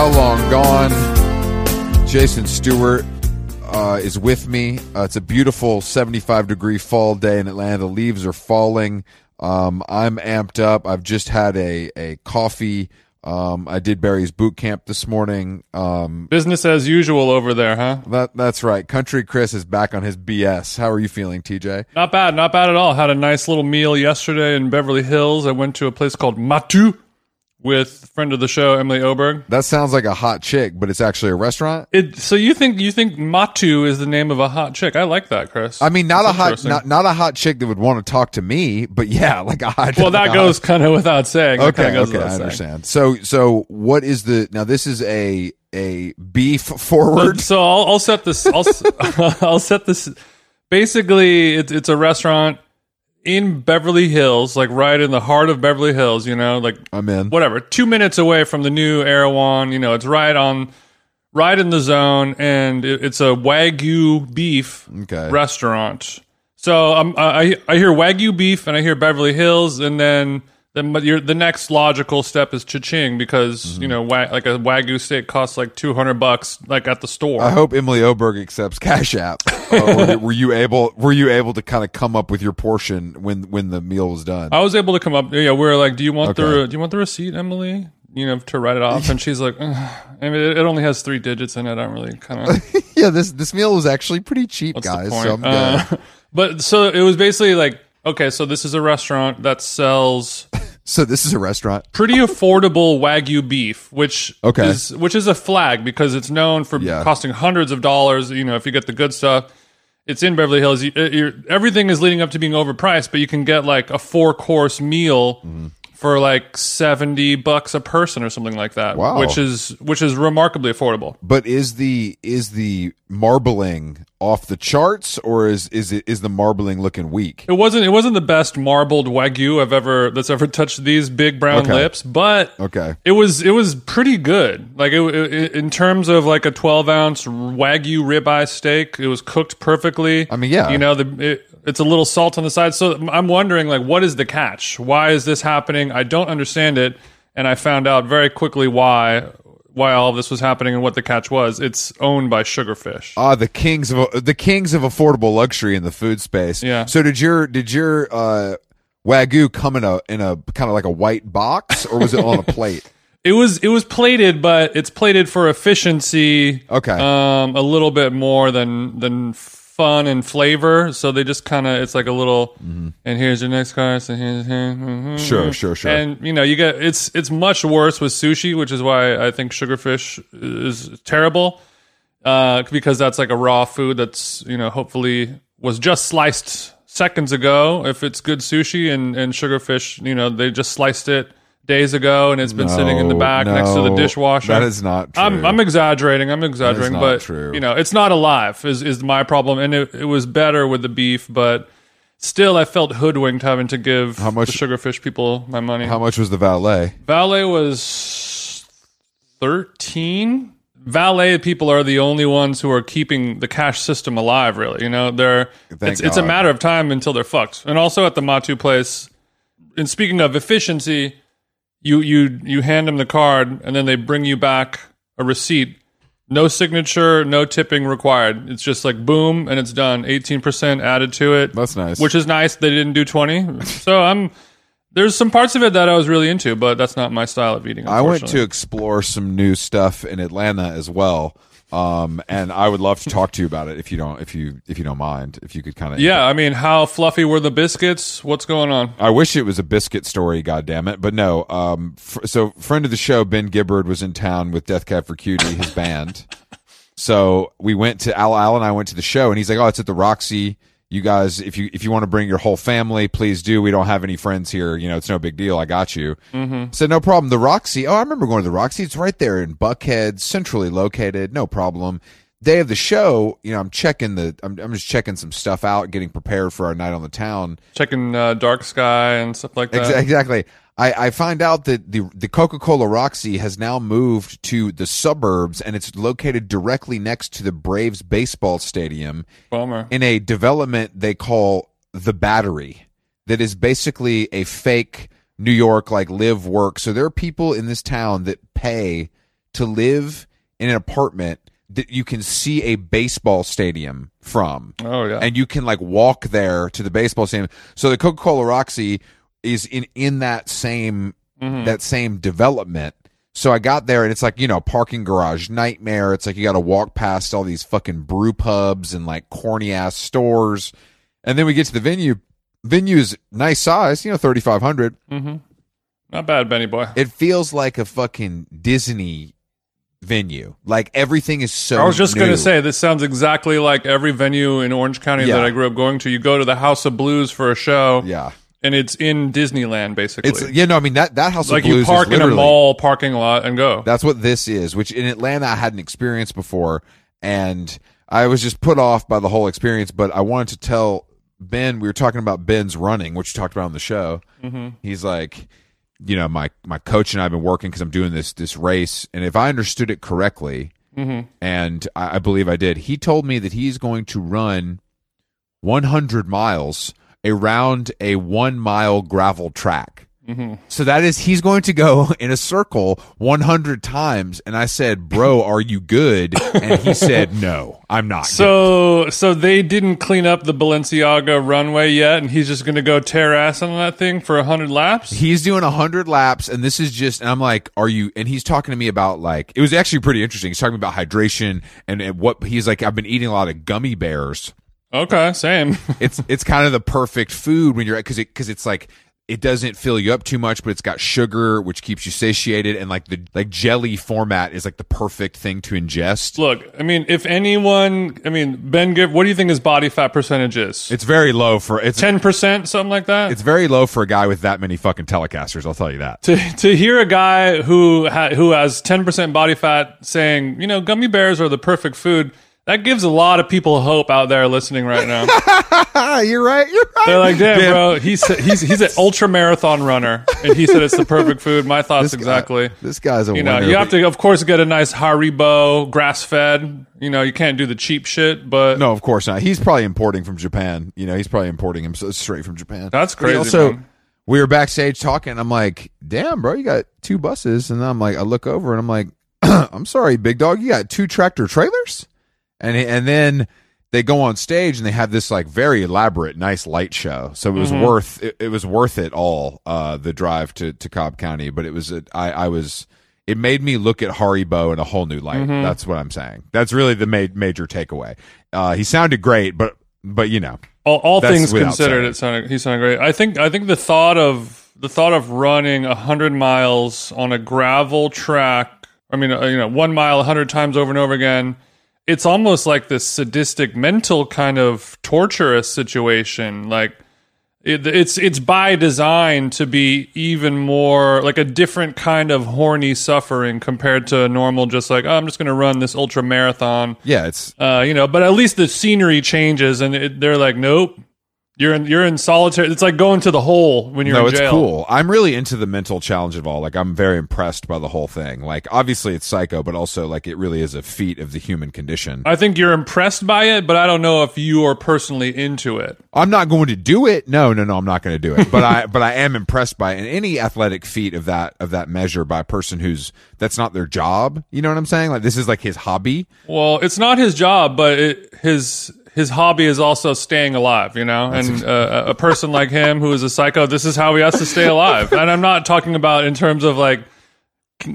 How Long Gone. Jason Stewart uh, is with me. Uh, it's a beautiful 75 degree fall day in Atlanta. The leaves are falling. Um, I'm amped up. I've just had a, a coffee. Um, I did Barry's boot camp this morning. Um, Business as usual over there, huh? that that's right. Country Chris is back on his BS. How are you feeling, TJ? Not bad, not bad at all. Had a nice little meal yesterday in Beverly Hills. I went to a place called Matu with friend of the show Emily Oberg. That sounds like a hot chick, but it's actually a restaurant. It, so you think you think Matu is the name of a hot chick? I like that, Chris. I mean, not That's a hot, not, not a hot chick that would want to talk to me, but yeah, like a hot. well, that a goes kind of without saying. Okay, okay, I saying. understand. So, so what is the now? This is a a beef forward. So I'll, I'll set this. I'll, I'll set this. Basically, it's it's a restaurant in Beverly Hills, like right in the heart of Beverly Hills. You know, like I'm in. whatever, two minutes away from the new Erewhon. You know, it's right on, right in the zone, and it, it's a Wagyu beef Okay. restaurant. So um, I I hear Wagyu beef, and I hear Beverly Hills, and then then but your the next logical step is Cha-Ching because Mm-hmm. you know wa- like a Wagyu steak costs like two hundred bucks like at the store. I hope Emily Oberg accepts Cash App. Uh, were, were you able? Were you able to kind of come up with your portion when when the meal was done? I was able to come up. Yeah, we are like, "Do you want Okay. the Do you want the receipt, Emily? You know, to write it off?" And she's like, "Ugh. "I mean, it, only has three digits in it. I'm really kind of yeah, this this meal was actually pretty cheap, what's guys. the point?" So I'm. Uh, but so it was basically like, okay, so this is a restaurant that sells so this is a restaurant. pretty affordable wagyu beef, which Okay. is which is a flag because it's known for Yeah. costing hundreds of dollars. You know, if you get the good stuff. It's in Beverly Hills. You, you're, everything is leading up to being overpriced, but you can get like a four course meal Mm-hmm. For like seventy bucks a person or something like that. Wow. which is which is remarkably affordable. But is the is the marbling off the charts, or is is it is the marbling looking weak? It wasn't it wasn't the best marbled wagyu I've ever that's ever touched these big brown Okay. lips, but Okay. It was it was pretty good. Like it, it, in terms of like a twelve ounce wagyu ribeye steak, it was cooked perfectly. I mean, yeah. you know the it, it's a little salt on the side. So I'm wondering like what is the catch? Why is this happening? I don't understand it, and I found out very quickly why why all of this was happening and what the catch was. It's owned by Sugarfish. Ah, the kings of the kings of affordable luxury in the food space. Yeah. So did your did your uh, wagyu come in a in a kind of like a white box, or was it on a plate? It was it was plated, but it's plated for efficiency. Okay. Um, a little bit more than than fun and flavor. So they just kind of it's like a little. And here's your next course, and here's here. mhm. Sure, sure, sure. And you know you get it's it's much worse with sushi, which is why I think sugarfish is terrible. Uh, because that's like a raw food that's you know hopefully was just sliced seconds ago. If it's good sushi and and sugarfish, you know they just sliced it days ago and it's been sitting in the No, back next to the dishwasher. that is not true. I'm, I'm exaggerating. I'm exaggerating, but true. you know, it's not alive. Is is my problem? And it, it was better with the beef, but still, I felt hoodwinked having to give How much- the sugarfish people my money. How much was the valet? Valet was thirteen. Valet people are the only ones who are keeping the cash system alive. Really, you know, they're Thank it's, it's a matter of time until they're fucked. And also at the Matu place. And speaking of efficiency, you you you hand them the card and then they bring you back a receipt. No signature, no tipping required. It's just like boom and it's done. Eighteen percent added to it. That's nice. Which is nice. They didn't do twenty. so I'm there's some parts of it that I was really into, but that's not my style of eating. I went to explore some new stuff in Atlanta as well. Um, and I would love to talk to you about it if you don't if you if you don't mind if you could kind of Yeah, I mean, how fluffy were the biscuits? What's going on? I wish it was a biscuit story, God damn it! But no. Um, fr- so friend of the show, Ben Gibbard, was in town with Death Cab for Cutie, his band. So we went to Al. Al and I went to the show, and he's like, "Oh, it's at the Roxy. You guys, if you if you want to bring your whole family, please do. We don't have any friends here. You know, it's no big deal. I got you." Mm-hmm. Said no problem. The Roxy. Oh, I remember going to the Roxy. It's right there in Buckhead, centrally located. No problem. Day of the show, you know, I'm checking the. I'm, I'm just checking some stuff out, getting prepared for our night on the town. Checking uh, Dark Sky and stuff like that. Exa- exactly. I, I find out that the the Coca Cola Roxy has now moved to the suburbs and it's located directly next to the Braves baseball stadium Bummer. in a development they call the Battery, that is basically a fake New York like live work. So there are people in this town that pay to live in an apartment that you can see a baseball stadium from. Oh yeah. And you can like walk there to the baseball stadium. So the Coca-Cola Roxy is in in that same that same development. So I got there and it's like, you know, parking garage nightmare. It's like you got to walk past all these fucking brew pubs and like corny ass stores. And then we get to the venue. Venue is nice size, you know, 3500. Mm-hmm. Not bad, Benny boy. It feels like a fucking Disney venue. Like everything is so I was just going to say this sounds exactly like every venue in Orange County Yeah. that I grew up going to. You go to the House of Blues for a show, Yeah. And it's in Disneyland basically. It's yeah, no, I mean that that house like of blues you park in a mall parking lot and go. That's what this is, which in Atlanta I hadn't experienced before. And I was just put off by the whole experience, but I wanted to tell Ben, we were talking about Ben's running, which you talked about on the show. Mm-hmm. He's like, you know, my, my coach and I have been working because I'm doing this, this race. And if I understood it correctly, and I, I believe I did, he told me that he's going to run 100 miles around a one mile gravel track. Mm-hmm. So that is, he's going to go in a circle 100 times. And I said, Bro, are you good? And he said, No, I'm not. good." So, so they didn't clean up the Balenciaga runway yet, and he's just going to go tear ass on that thing for hundred laps. He's doing 100 laps. And this is just, and I'm like, Are you, and he's talking to me about like, it was actually pretty interesting. He's talking about hydration and, and what he's like, I've been eating a lot of gummy bears. Okay, same. it's it's kind of the perfect food when you're because it because it's like it doesn't fill you up too much, but it's got sugar which keeps you satiated, and like the like jelly format is like the perfect thing to ingest. Look, I mean, if anyone, I mean, Ben, give what do you think his body fat percentage is? It's very low for it's ten percent, something like that. it's very low for a guy with that many fucking telecasters. I'll tell you that. to to hear a guy who ha- who has ten percent body fat saying, you know, gummy bears are the perfect food. That gives a lot of people hope out there listening right now. You're right. You're right. They're like, damn, bro, he's he's he's an ultra marathon runner, and he said it's the perfect food. My thoughts exactly. This guy's a You know, winner, you have to, of course, get a nice Haribo grass fed. You know, you can't do the cheap shit, but No, of course not. He's probably importing from Japan. You know, he's probably importing him straight from Japan. That's But crazy, Also, man. we were backstage talking. I'm like, "Damn, bro, you got two buses." And I'm like, I look over and I'm like, "I'm sorry, big dog, you got two tractor trailers?" And and then they go on stage and they have this like very elaborate, nice light show. So it was Mm-hmm. worth it, it was worth it all uh, the drive to to Cobb County. But it was a, I I was. It made me look at Haribo in a whole new light. Mm-hmm. That's what I'm saying. That's really the ma- major takeaway. Uh, he sounded great, but but you know, all, all things considered, saying. it sounded he sounded great. I think I think the thought of the thought of running hundred miles on a gravel track. I mean, uh, you know, one mile hundred times over and over again. It's almost like this sadistic, mental kind of torturous situation. Like it, it's it's by design to be even more like a different kind of horny suffering compared to a normal, just like oh, I'm just going to run this ultra marathon yeah, it's uh, you know, but at least the scenery changes, and it, they're like, nope, you're in you're in solitary. It's like going to the hole when you're no, in it's cool. I'm really into the mental challenge of all. Like, I'm very impressed by the whole thing. Like, obviously it's psycho, but also like it really is a feat of the human condition. I think you're impressed by it, but I don't know if you are personally into it. I'm not going to do it. No, no, no, I'm not going to do it. But I, but I am impressed by it. And any athletic feat of that of that measure by a person who's that's not their job. You know what I'm saying? Like, this is like his hobby. Well, it's not his job, but it, his his hobby is also staying alive. You know, and uh, a person like him who is a psycho, this is how he has to stay alive. And I'm not talking about in terms of like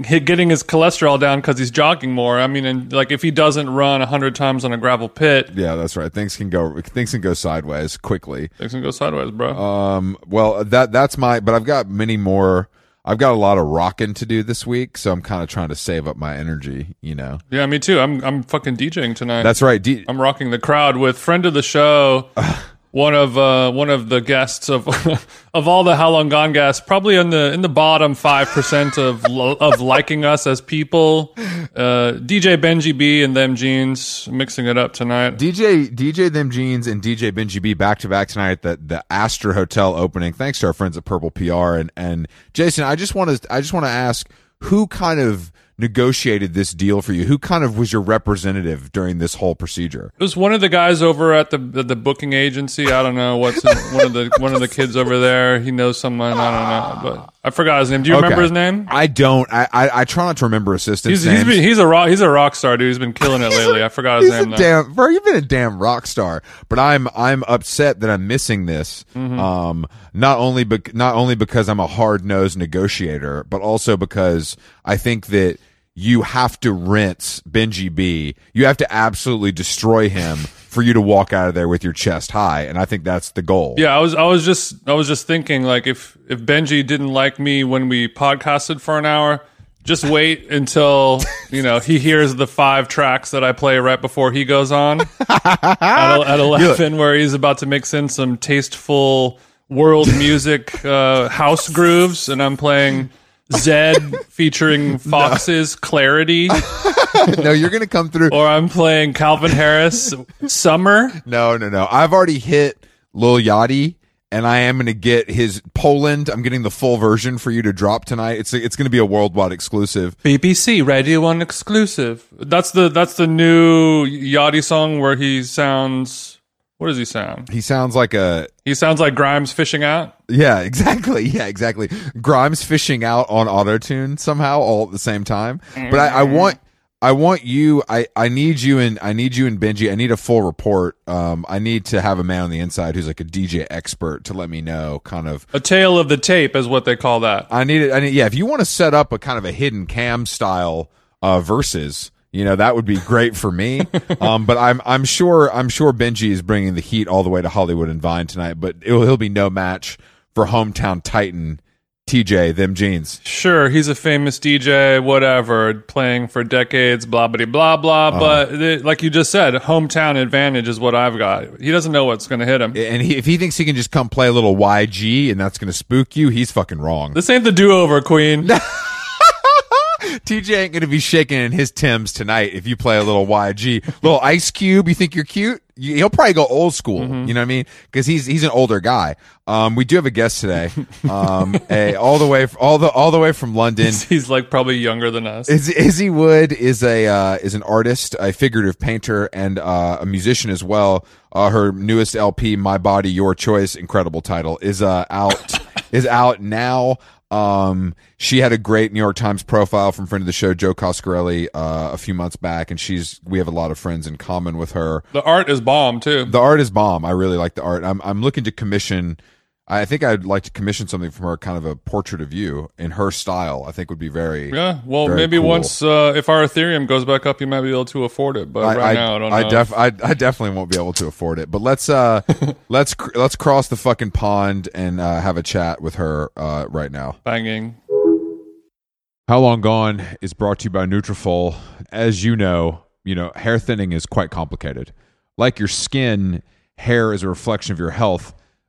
getting his cholesterol down because he's jogging more. I mean, and like if he doesn't run hundred times on a gravel pit, Yeah, that's right. Things can go things can go sideways quickly. things can go sideways, bro. Um, well, that that's my. But I've got many more. I've got a lot of rocking to do this week, so I'm kind of trying to save up my energy. You know, Yeah, me too. I'm I'm fucking DJing tonight. that's right. D- I'm rocking the crowd with friend of the show, one of uh, one of the guests of of all the How Long Gone guests, probably in the in the bottom five percent of of liking us as people. Uh, DJ Benji B and them jeans mixing it up tonight. DJ DJ them jeans and DJ Benji B back to back tonight at the the Aster Hotel opening. Thanks to our friends at Purple PR and and Jason. I just want to I just want to ask who kind of negotiated this deal for you? Who kind of was your representative during this whole procedure? It was one of the guys over at the the, the booking agency. I don't know what's in, one of the one of the kids over there. He knows someone. I don't know, but I forgot his name. Do you remember his name? I don't. I, I I try not to remember assistants' He's, he's been he's a rock he's a rock star dude. He's been killing it lately. I forgot his name a damn bro. You've been a damn rock star, but I'm I'm upset that I'm missing this. Mm-hmm. Um, not only bec- not only because I'm a hard nosed negotiator, but also because I think that you have to rinse Benji B. You have to absolutely destroy him for you to walk out of there with your chest high, and I think that's the goal. Yeah, I was I was just I was just thinking like if if Benji didn't like me when we podcasted for an hour, just wait until you know he hears the five tracks that I play right before he goes on at, at eleven, where he's about to mix in some tasteful world music uh, house grooves, and I'm playing Zedd featuring Foxes Clarity, no, you're gonna come through. or I'm playing Calvin Harris Summer. No, no, no. I've already hit Lil Yachty, and I am going to get his Poland. I'm getting the full version for you to drop tonight. It's it's going to be a worldwide exclusive. BBC Radio One exclusive. That's the that's the new Yachty song where he sounds. What does he sound? He sounds like a He sounds like Grimes fishing out. yeah, exactly, yeah, exactly. Grimes fishing out on autotune somehow all at the same time. But I, I want. I want you. I, I need you and I need you and Benji. I need a full report. Um, I need to have a man on the inside who's like a DJ expert to let me know kind of A tale of the tape is what they call that. I need it. I need, yeah, if you want to set up a kind of a hidden cam style uh, versus, you know, that would be great for me. um, but I'm I'm sure I'm sure Benji is bringing the heat all the way to Hollywood and Vine tonight. But it'll, he'll be no match for hometown Titan TJ them jeans. Sure, he's a famous DJ, whatever, playing for decades, blah blah blah blah. Uh-huh. But the- like you just said, hometown advantage is what I've got. He doesn't know what's going to hit him. And he, if he thinks he can just come play a little YG and that's going to spook you, he's fucking wrong. This ain't the do-over, Queen. TJ ain't going to be shaking in his Tims tonight if you play a little YG. little Ice Cube, you think you're cute? You- He'll probably go old school. You know what I mean? Because he's he's an older guy. Um, we do have a guest today. Um, a, all the way all the all the way from London. he's like probably younger than us. Iz- Issy Wood is a uh, is an artist, a figurative painter, and uh, a musician as well. Uh, her newest LP, "My Body, Your Choice," incredible title, is uh, out is out now. Um, she had a great New York Times profile from friend of the show Joe Coscarelli uh, a few months back, and she's we have a lot of friends in common with her. The art is bomb too. The art is bomb. I really like the art. I'm I'm looking to commission. I think I'd like to commission something from her, kind of a portrait of you in her style. I think would be very Yeah, well, Very maybe cool. once uh, if our Ethereum goes back up, you might be able to afford it. But right now, I don't know. I, def- I, I definitely won't be able to afford it. But let's uh let's cr- let's cross the fucking pond and uh, have a chat with her uh, right now. Banging. How Long Gone is brought to you by Nutrafol. As you know, you know hair thinning is quite complicated. Like your skin, hair is a reflection of your health.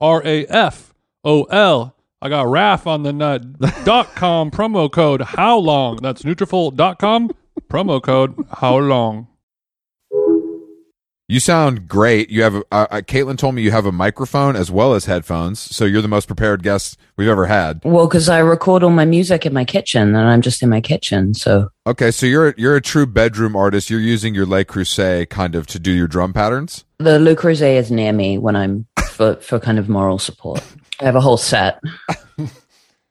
N-U-T-R-A-F-O-L. I got RAF on the nut. dot com promo code how long? That's Nutrafol.com promo code how long? You sound great. You have a, uh, uh, Caitlin told me you have a microphone as well as headphones, so you're the most prepared guest we've ever had. Well, because I record all my music in my kitchen, and I'm just in my kitchen. So Okay, so you're you're a true bedroom artist. You're using your Le Creuset kind of to do your drum patterns. the Le Creuset is near me when I'm for, for kind of moral support. I have a whole set.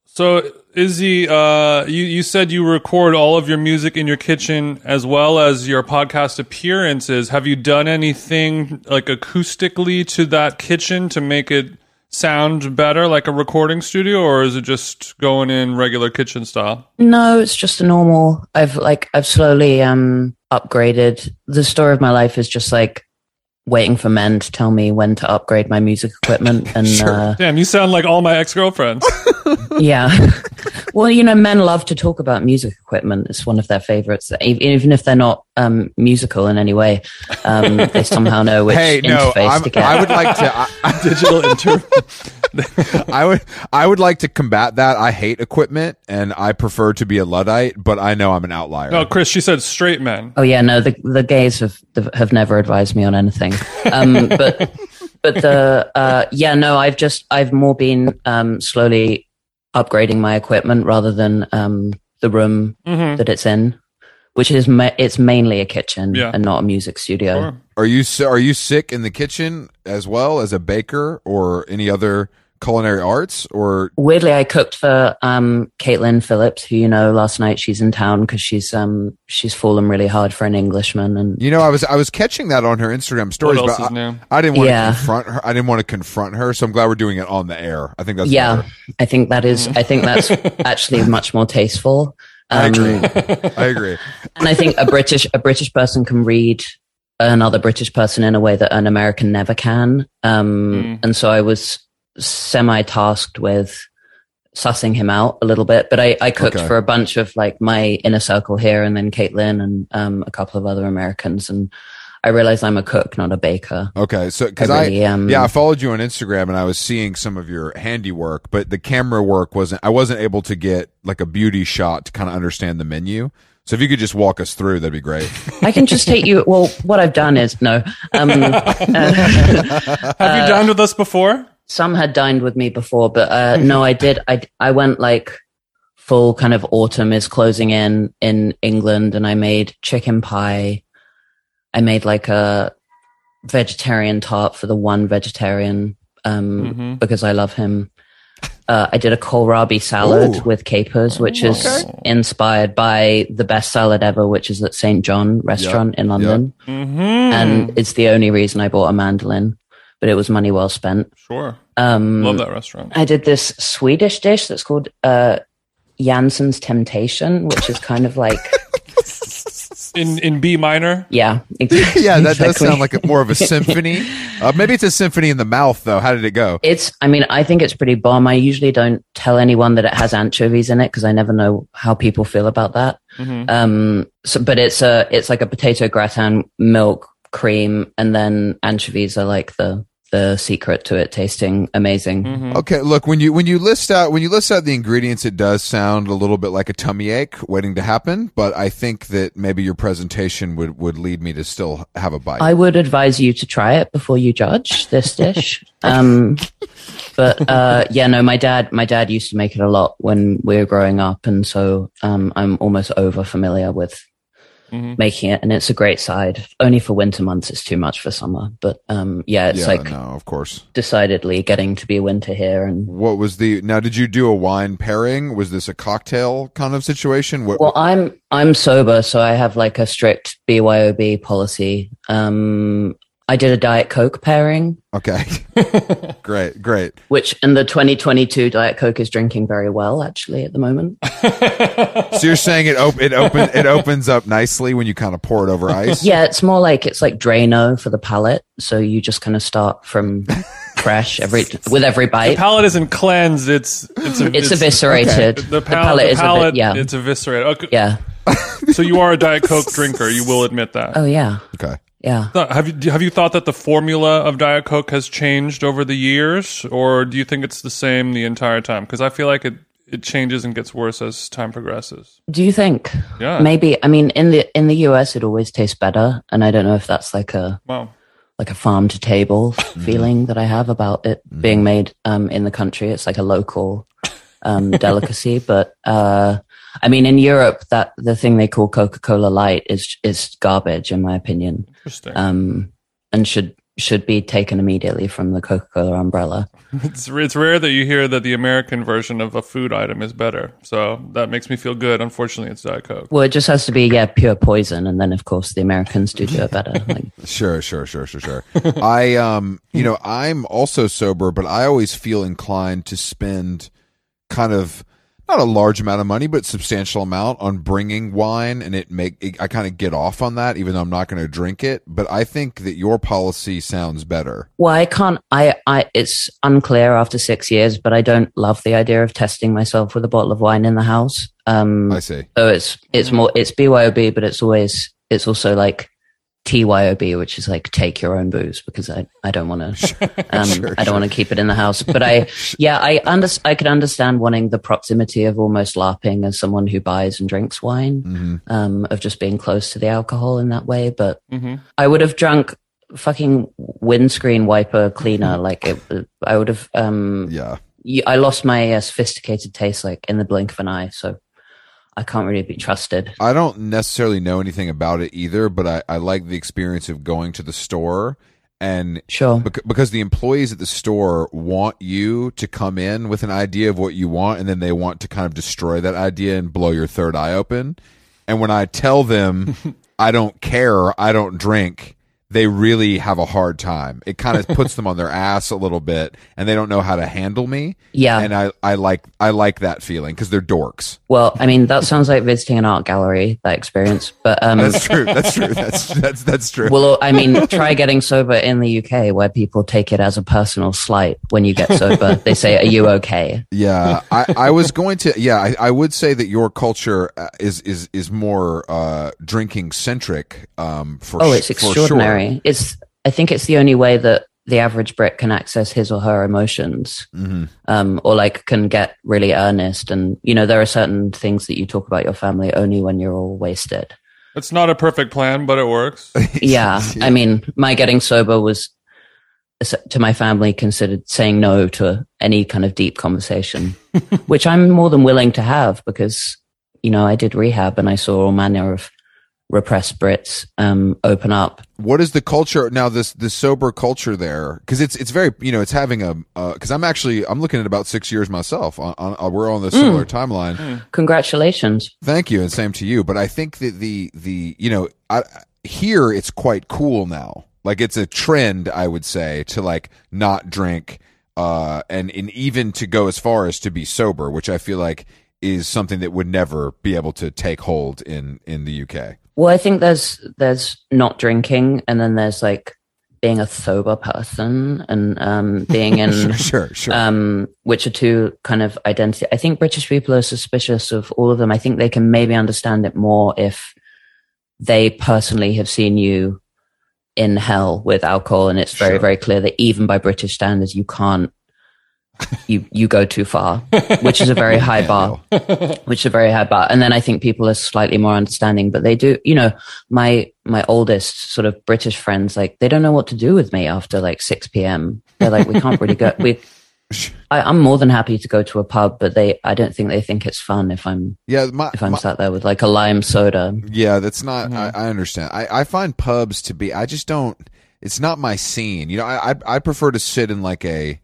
So, Issy, uh, you, you said you record all of your music in your kitchen as well as your podcast appearances. Have you done anything like acoustically to that kitchen to make it sound better, like a recording studio, or is it just going in regular kitchen style? No, it's just a normal. I've like I've slowly um upgraded. The story of my life is just like waiting for men to tell me when to upgrade my music equipment and Sure. uh, Damn, you sound like all my ex girlfriends. yeah. well, you know, men love to talk about music equipment. It's one of their favorites. E- Even if they're not um, musical in any way, um, they somehow know which hey, interface I'm, to get. I would like to. I, I- Digital inter. I would I would like to combat that. I hate equipment and I prefer to be a luddite, but I know I'm an outlier. No, Chris, she said straight men. Oh yeah, no, the the gays have have never advised me on anything. Um, but but the uh, yeah, no, I've just I've more been um, slowly upgrading my equipment rather than um, the room Mm-hmm. that it's in, which is ma- it's mainly a kitchen Yeah. and not a music studio. Sure. Are you are you sick in the kitchen as well as a baker or any other culinary arts or Weirdly, I cooked for um, Caitlin Phillips, who you know last night. She's in town because she's um, she's fallen really hard for an Englishman, and you know I was I was catching that on her Instagram stories, but I. I didn't want Yeah. to confront her. I didn't want to confront her, so I'm glad we're doing it on the air. I think that's yeah, better. I think that is I think that's actually much more tasteful. I Um, agree. I agree. and I think a British a British person can read another British person in a way that an American never can. Um, Mm. And so I was semi tasked with sussing him out a little bit. But I, I cooked Okay. for a bunch of like my inner circle here, and then Caitlin and um, a couple of other Americans, and I realized I'm a cook, not a baker. Okay, so because I, really um, yeah I followed you on Instagram and I was seeing some of your handiwork, but the camera work wasn't. I wasn't able to get like a beauty shot to kind of understand the menu. So if you could just walk us through, that'd be great. I can just take you. Well, what I've done is no. Um, uh, Have you dined with us before? some had dined with me before, but uh, no, I did. I I went like full kind of autumn is closing in in England, and I made chicken pie. I made like a vegetarian tart for the one vegetarian um, Mhm. because I love him. Uh, I did a kohlrabi salad Ooh. with capers, which is Okay. inspired by the best salad ever, which is at St. John restaurant in London. Mm-hmm. And it's the only reason I bought a mandolin, but it was money well spent. sure. Um, Love that restaurant. I did this Swedish dish that's called uh, Jansson's Temptation, which is kind of like, In in B minor. yeah, ex- yeah, that does sound like a, more of a symphony. Uh, maybe it's a symphony in the mouth, though. How did it go? It's, I mean, I think it's pretty bomb. I usually don't tell anyone that it has anchovies in it because I never know how people feel about that. Mhm. Um, so, but it's a, it's like a potato gratin, milk, cream, and then anchovies are like the, the secret to it tasting amazing. Mhm. Okay, look when you when you list out when you list out the ingredients, it does sound a little bit like a tummy ache waiting to happen. But I think that maybe your presentation would would lead me to still have a bite. I would advise you to try it before you judge this dish. um, but uh, yeah, no, my dad, my dad used to make it a lot when we were growing up, and so um, I'm almost over familiar with Mhm. making it, and it's a great side. Only for winter months, it's too much for summer. But um, yeah, it's yeah, like no, of course. decidedly getting to be winter here, and What was the now? Did you do a wine pairing? Was this a cocktail kind of situation? What, Well, I'm I'm sober, so I have like a strict BYOB policy. Um, I did a Diet Coke pairing, okay, great, great. which in the 2022 Diet Coke is drinking very well, actually, at the moment. So you're saying it op- it open it opens up nicely when you kind of pour it over ice? Yeah, it's more like it's like Drano for the palate. So you just kind of start from fresh every with every bite. The palate isn't cleansed. It's it's a, It's eviscerated. The, palate, the is a palate bit, yeah, it's eviscerated. Okay. yeah. So you are a Diet Coke drinker. You will admit that. Oh yeah, Okay. Yeah. Have you have you thought that the formula of Diet Coke has changed over the years, or do you think it's the same the entire time? Because I feel like it it changes and gets worse as time progresses. Do you think Yeah. maybe? I mean, in the in the US, it always tastes better, and I don't know if that's like a Wow. like a farm to table feeling that I have about it being made um, in the country. It's like a local um, delicacy, but uh, I mean, in Europe, that the thing they call Coca Cola Light is is garbage, in my opinion. Interesting. um, and should should be taken immediately from the Coca Cola umbrella. It's it's rare that you hear that the American version of a food item is better. So that makes me feel good. Unfortunately, it's Diet Coke. Well, it just has to be yeah pure poison, and then of course the Americans do do it better. Like, Sure, sure, sure, sure, sure. I um, you know, I'm also sober, but I always feel inclined to spend kind of not a large amount of money, but substantial amount on bringing wine, and it make it, I kind of get off on that, even though I'm not going to drink it. But I think that your policy sounds better. well, I can't. I I it's unclear after six years, but I don't love the idea of testing myself with a bottle of wine in the house. Um, I see. so it's it's more it's BYOB, but it's always it's also like TYOB, which is like take your own booze because I, I don't want to um, Sure, I don't want to keep it in the house. But I yeah I under, I could understand wanting the proximity of almost LARPing as someone who buys and drinks wine hmm um, of just being close to the alcohol in that way. But hmm I would have drunk fucking windscreen wiper cleaner like it. I would have um Yeah. I lost my uh, sophisticated taste like in the blink of an eye, so I can't really be trusted. I don't necessarily know anything about it either, but I, I like the experience of going to the store and Sure. bec- because the employees at the store want you to come in with an idea of what you want and then they want to kind of destroy that idea and blow your third eye open. And when I tell them I don't care, I don't drink, they really have a hard time. It kind of puts them on their ass a little bit and they don't know how to handle me. Yeah. And I, I like I like that feeling because they're dorks. Well, I mean, that sounds like visiting an art gallery, that experience. But, um, That's true. That's true. That's that's that's true. well, I mean, try getting sober in the UK where people take it as a personal slight when you get sober. they say, Are you okay? Yeah, I, I was going to. Yeah, I, I would say that your culture uh, is is is more uh, drinking centric. Um, for Oh, it's for sure. Extraordinary. It's, I think it's the only way that the average Brit can access his or her emotions, Mhm. um, or like can get really earnest. And, you know, there are certain things that you talk about your family only when you're all wasted. It's not a perfect plan, but it works. yeah, I mean, my getting sober was to my family considered saying no to any kind of deep conversation, which I'm more than willing to have because, you know, I did rehab and I saw all manner of repressed Brits um, open up. What is the culture now? This this sober culture there because it's it's very you know it's having a because I'm actually I'm looking at about six years myself. On, on uh, we're on the similar timeline. Congratulations. Thank you, and same to you. But I think that the the you know I, here it's quite cool now. Like it's a trend, I would say, to like not drink, uh, and and even to go as far as to be sober, which I feel like is something that would never be able to take hold in in the UK. Well, I think there's there's not drinking, and then there's like being a sober person and um, being in Sure, sure. um, which are two kind of identity. I think British people are suspicious of all of them. I think they can maybe understand it more if they personally have seen you in hell with alcohol, and it's very, Sure. very clear that even by British standards, you can't. You you go too far, which is a very high bar which is a very high bar. And then I think people are slightly more understanding, but they do, you know, my, my oldest sort of British friends, like they don't know what to do with me after like 6 p.m. They're like, we can't really go, we, I, I'm more than happy to go to a pub, but they, I don't think they think it's fun if I'm, yeah, my, if I'm my- sat there with like a lime soda. Yeah, that's not. Mhm. I, I understand. I, I find pubs to be. I just don't. It's not my scene. You know, I I, I prefer to sit in like a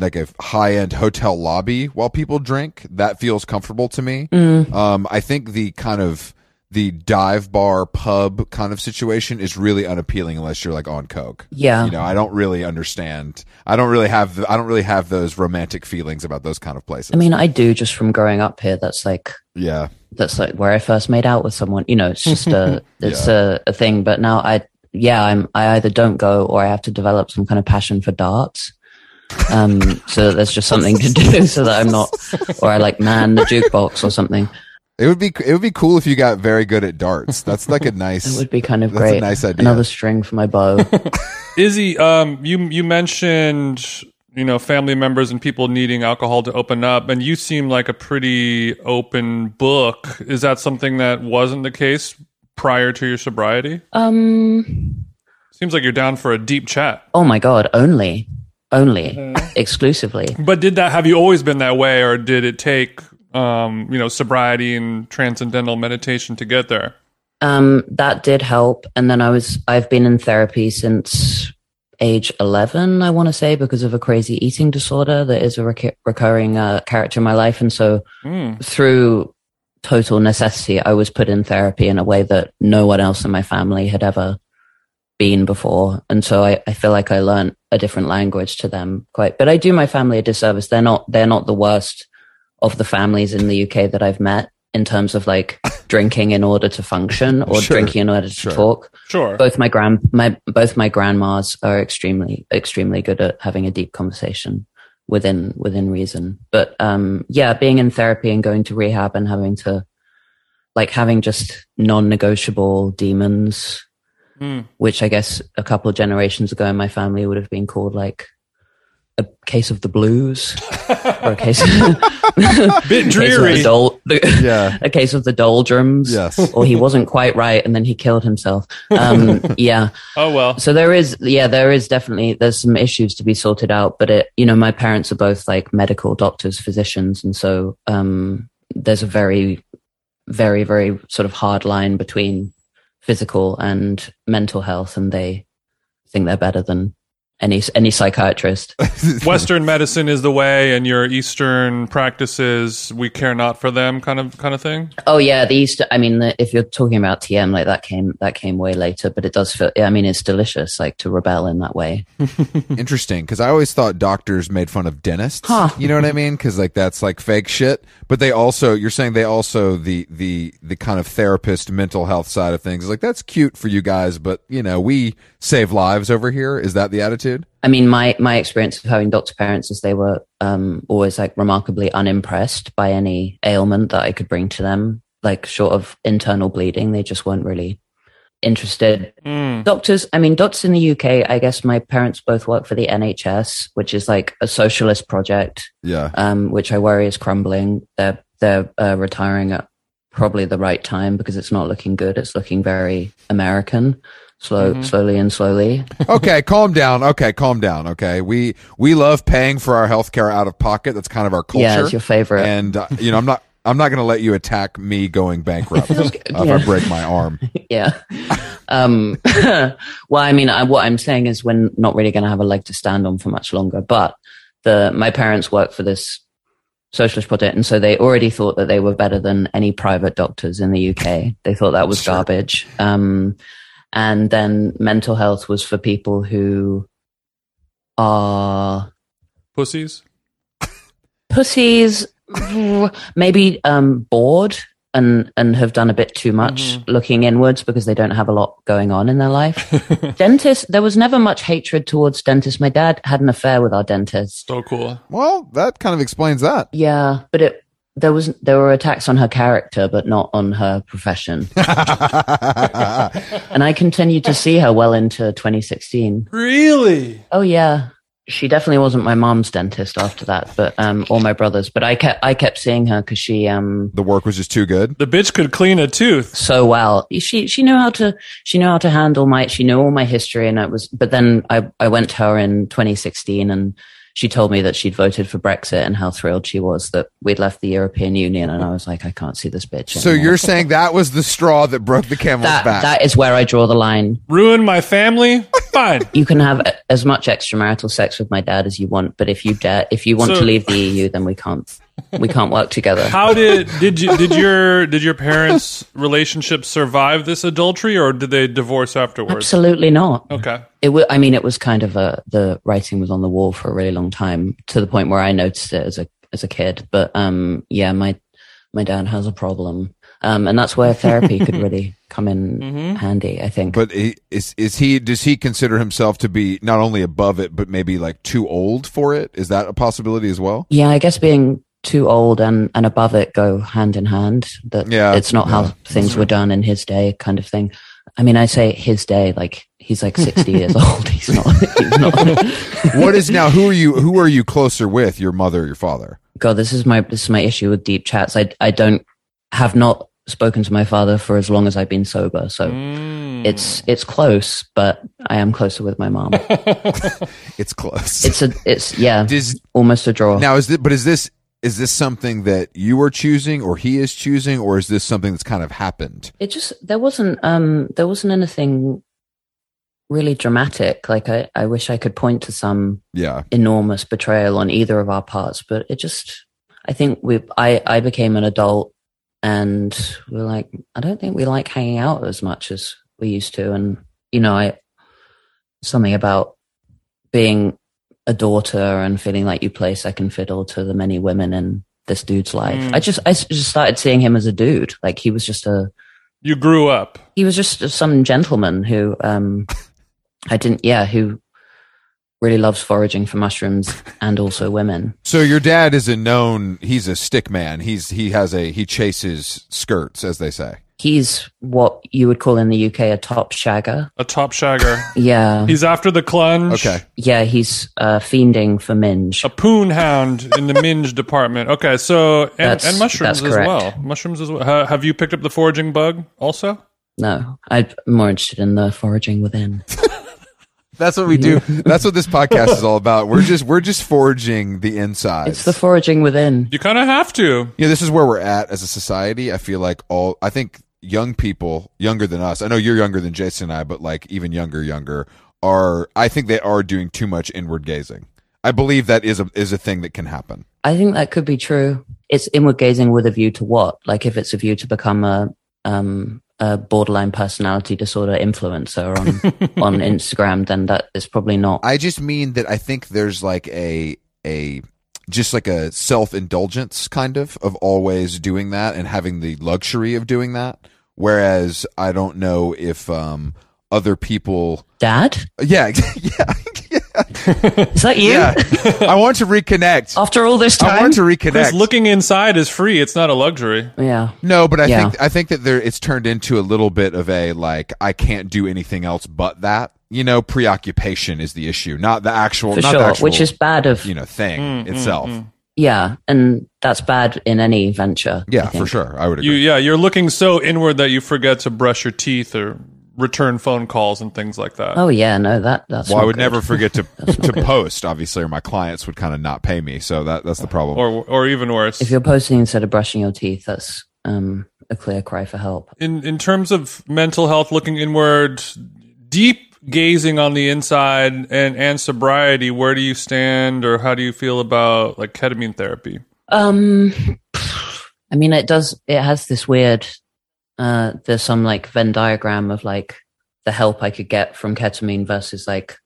like a high end hotel lobby while people drink. That feels comfortable to me. Mm, Um, I think the kind of the dive bar pub kind of situation is really unappealing unless you're like on coke. yeah. You know, I don't really understand. I don't really have. The, I don't really have those romantic feelings about those kind of places. I mean, I do just from growing up here. That's like, yeah, that's like where I first made out with someone. You know, it's just a it's a, a thing. But now I yeah, I'm I either don't go or I have to develop some kind of passion for darts. Um, so that there's just something to do so that I'm not or I like man the jukebox or something. it would be. It would be cool if you got very good at darts. That's like a It nice. would be kind of That's a great. nice idea. Another string for my bow. Issy, um, you you mentioned you know family members and people needing alcohol to open up, and you seem like a pretty open book. Is that something that wasn't the case prior to your sobriety? Um Seems like you're down for a deep chat. oh my god, only only exclusively. But did that have you always been that way, or did it take um, you know sobriety and transcendental meditation to get there? Um, that did help. And then I was, I've been in therapy since age 11, I want to say, because of a crazy eating disorder that is a rec- recurring uh, character in my life. And so Mm. through total necessity, I was put in therapy in a way that no one else in my family had ever been before. And so I, I feel like I learned a different language to them quite, but I do my family a disservice. They're not, they're not the worst of the families in the UK that I've met in terms of like drinking in order to function or Sure. drinking in order to Sure. talk Sure. both my grand my both my grandmas are extremely extremely good at having a deep conversation within within reason but um yeah being in therapy and going to rehab and having to like having just non-negotiable demons Mm. which i guess a couple of generations ago in my family would have been called like a case of the blues or a case, Bit a case of dreary. the dol- Yeah. a case of the doldrums Yes. or he wasn't quite right and then he killed himself um yeah Oh well. so there is yeah there is definitely there's some issues to be sorted out but it you know my parents are both like medical doctors physicians and so um there's a very very very sort of hard line between physical and mental health and they think they're better than any any psychiatrist Western medicine is the way, and your Eastern practices we care not for them, kind of kind of thing. oh yeah the East. i mean the, if you're talking about tm like that came that came way later but it does feel i mean it's delicious like to rebel in that way Interesting, because I always thought doctors made fun of dentists. Huh. You know what I mean? Because like that's like fake shit. But they also, you're saying they also the the the kind of therapist mental health side of things. Like that's cute for you guys, but you know we save lives over here. Is that the attitude? I mean, my my experience of having doctor parents is they were um, always like remarkably unimpressed by any ailment that I could bring to them, like short of internal bleeding. They just weren't really interested. Mm. Doctors, I mean, doctors in the UK. I guess my parents both work for the NHS, which is like a socialist project, Yeah. um, which I worry is crumbling. They're they're uh, retiring at probably the right time because it's not looking good. It's looking very American. Slow, slowly and slowly. okay, calm down. Okay, calm down. Okay, we we love paying for our health care out of pocket. That's kind of our culture. Yeah, it's your favorite. And uh, you know, I'm not. I'm not going to let you attack me going bankrupt uh, if I break my arm. yeah. Um, well, I mean, I, what I'm saying is we're not really going to have a leg to stand on for much longer. But the my parents work for this socialist project, and so they already thought that they were better than any private doctors in the UK. They thought that was Sure. garbage. Um, and then mental health was for people who are Pussies. pussies, maybe um, bored and and have done a bit too much looking inwards because they don't have a lot going on in their life. dentist, there was never much hatred towards dentists. My dad had an affair with our dentist. So cool. Well, that kind of explains that. Yeah, but it there was there were attacks on her character, but not on her profession. and I continued to see her well into 2016. Really? Oh yeah. She definitely wasn't my mom's dentist after that, but um, or my brother's. But I kept I kept seeing her because she um the work was just too good. The bitch could clean a tooth. so well. She she knew how to she knew how to handle my she knew all my history and it was. But then I I went to her in 2016 and she told me that she'd voted for Brexit and how thrilled she was that we'd left the European Union. And I was like, I can't see this bitch. Anymore. So you're saying that was the straw that broke the camel's that back? that is where I draw the line. Ruin my family? Fine. You can have as much extramarital sex with my dad as you want, but if you dare, if you want So- to leave the EU, then we can't we can't work together. How did did you did your did your parents' relationship survive this adultery, or did they divorce afterwards? Absolutely not. Okay. It wa I mean, it was kind of a the writing was on the wall for a really long time to the point where I noticed it as a as a kid. But um, yeah, my my dad has a problem, um, and that's where therapy could really come in handy. I think. but he, is is he does he consider himself to be not only above it but maybe like too old for it? Is that a possibility as well? yeah, I guess being too old and and above it go hand in hand. That Yeah, it's not yeah. how things were done in his day, kind of thing. I mean, I say his day like he's like sixty years old. He's not. He's not. what is now? Who are you? Who are you closer with? Your mother, or your father? God, this is my this is my issue with deep chats. I I don't have not spoken to my father for as long as I've been sober, so Mm. it's it's close, but I am closer with my mom. It's close. It's a it's yeah, Does- almost a draw. now is this, but is this is this something that you are choosing, or he is choosing, or is this something that's kind of happened? It just there wasn't um there wasn't anything really dramatic. Like I, I wish I could point to some Yeah. enormous betrayal on either of our parts, but it just, I think we, I, I became an adult and we're like, I don't think we like hanging out as much as we used to. And, you know, I, something about being a daughter and feeling like you play second fiddle to the many women in this dude's life. Mm. I just, I just started seeing him as a dude. Like he was just a, You grew up. he was just some gentleman who um i didn't yeah who really loves foraging for mushrooms and also women So your dad is a known. He's a stick man. He's he has a he chases skirts, as they say. He's what you would call in the uk a top shagger A top shagger. yeah He's after the clunge. Okay. yeah he's uh fiending for minge A poon hound in the minge department. Okay, so and, That's- and mushrooms that's as correct. well. Mushrooms as well. Ha- have you picked up the foraging bug also? no i'm more interested in the foraging within That's what we do. That's what this podcast is all about. We're just we're just forging the inside. it's the foraging within You kind of have to. Yeah, this is where we're at as a society. I feel like all I think young people, younger than us. I know you're younger than Jason and I, but like even younger, younger are. I think they are doing too much inward gazing. I believe that is a is a thing that can happen. i think that could be true it's inward gazing with a view to what like if it's a view to become a um a borderline personality disorder influencer on on Instagram, then that is probably not. I just mean that I think there's like a a just like a self indulgence kind of of always doing that and having the luxury of doing that. Whereas I don't know if um other people Dad, yeah yeah is that you? yeah I want to reconnect. After all this time, I want to Chris, reconnect. looking inside is free. It's not a luxury. yeah, no, but I Yeah. think I think that there it's turned into a little bit of a like I can't do anything else but that. You know, preoccupation is the issue, not the actual, for not the sure. actual, Which is bad of you know thing Mm, mm, itself. mm. Yeah, and that's bad in any venture. Yeah, for sure. I would You, yeah, you're looking so inward that you forget to brush your teeth or return phone calls and things like that. Oh yeah, no, that that's. well, I would good. never forget to to post, obviously, or my clients would kind of not pay me. So that that's the problem. Or, or even worse. If you're posting instead of brushing your teeth, that's um, a clear cry for help. in in terms of mental health, looking inward, deep gazing on the inside, and and sobriety, where do you stand, or how do you feel about like ketamine therapy? Um, I mean, it does. It has this weird. Uh, there's some like Venn diagram of like the help I could get from ketamine versus like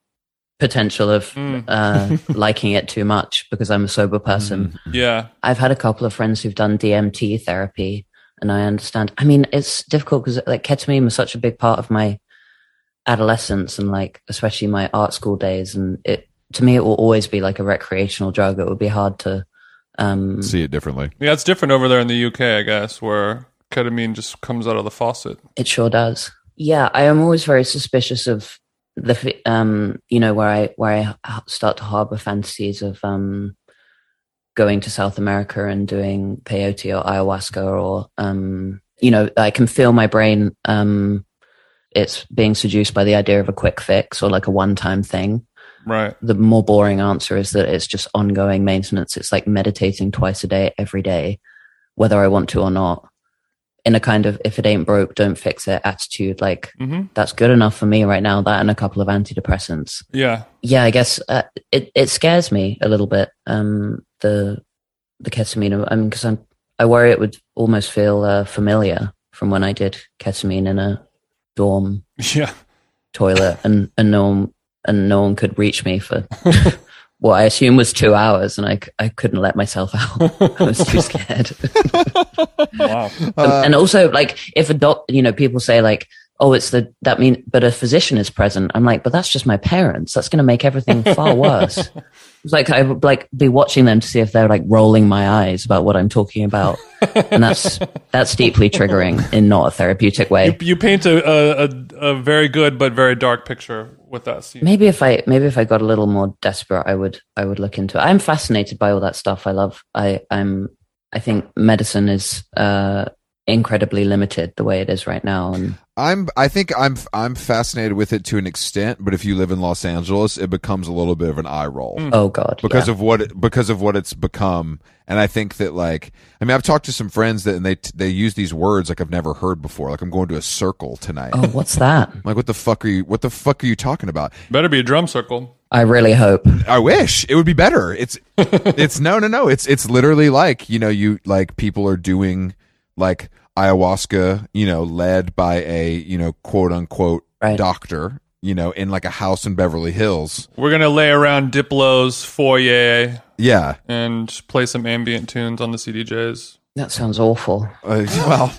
potential of Mm. uh, liking it too much because I'm a sober person. Yeah, I've had a couple of friends who've done DMT therapy, and I understand. I mean, it's difficult because like ketamine was such a big part of my adolescence and like especially my art school days, and it to me it will always be like a recreational drug. It would be hard to. Um, See it differently. yeah, it's different over there in the UK, I guess, where ketamine just comes out of the faucet. It sure does. Yeah, I am always very suspicious of the um, you know, where I where i start to harbor fantasies of um going to South America and doing peyote or ayahuasca or um, you know, I can feel my brain um it's being seduced by the idea of a quick fix or like a one-time thing. Right. The more boring answer is that it's just ongoing maintenance. It's like meditating twice a day every day, whether I want to or not. In a kind of if it ain't broke, don't fix it attitude. Like hmm that's good enough for me right now. That and a couple of antidepressants. Yeah. Yeah, I guess uh, it it scares me a little bit. Um, the the ketamine. I mean, because I'm I worry it would almost feel uh, familiar from when I did ketamine in a dorm Yeah. toilet, and and no one and no one could reach me for what I assume was two hours, and I, I couldn't let myself out. I was too scared. Wow. Uh, and also like if a doc you know people say like oh it's the that mean but a physician is present i'm like but that's just my parents that's going to make everything far worse it's like i would like be watching them to see if they're like rolling my eyes about what i'm talking about. And that's that's deeply triggering in not a therapeutic way. You, you paint a, a, a, a very good but very dark picture with that scene. maybe if i maybe if i got a little more desperate i would i would look into it. I'm fascinated by all that stuff. I love i i'm i think medicine is uh incredibly limited the way it is right now. And I'm I think I'm I'm fascinated with it to an extent, but if you live in Los Angeles, it becomes a little bit of an eye roll mm. oh god, because yeah. of what it, because of what it's become. And I think that like I mean I've talked to some friends that and they they use these words like I've never heard before. Like I'm going to a circle tonight. oh, what's that? Like what the fuck are you what the fuck are you talking about? Better be a drum circle. I really hope. I wish it would be better. It's it's no no no. It's it's literally like you know you like people are doing like ayahuasca, you know, led by a you know quote unquote Right. doctor, you know, in like a house in Beverly Hills. We're gonna lay around Diplo's foyer Yeah. and play some ambient tunes on the CDJs. That sounds awful. Uh, well,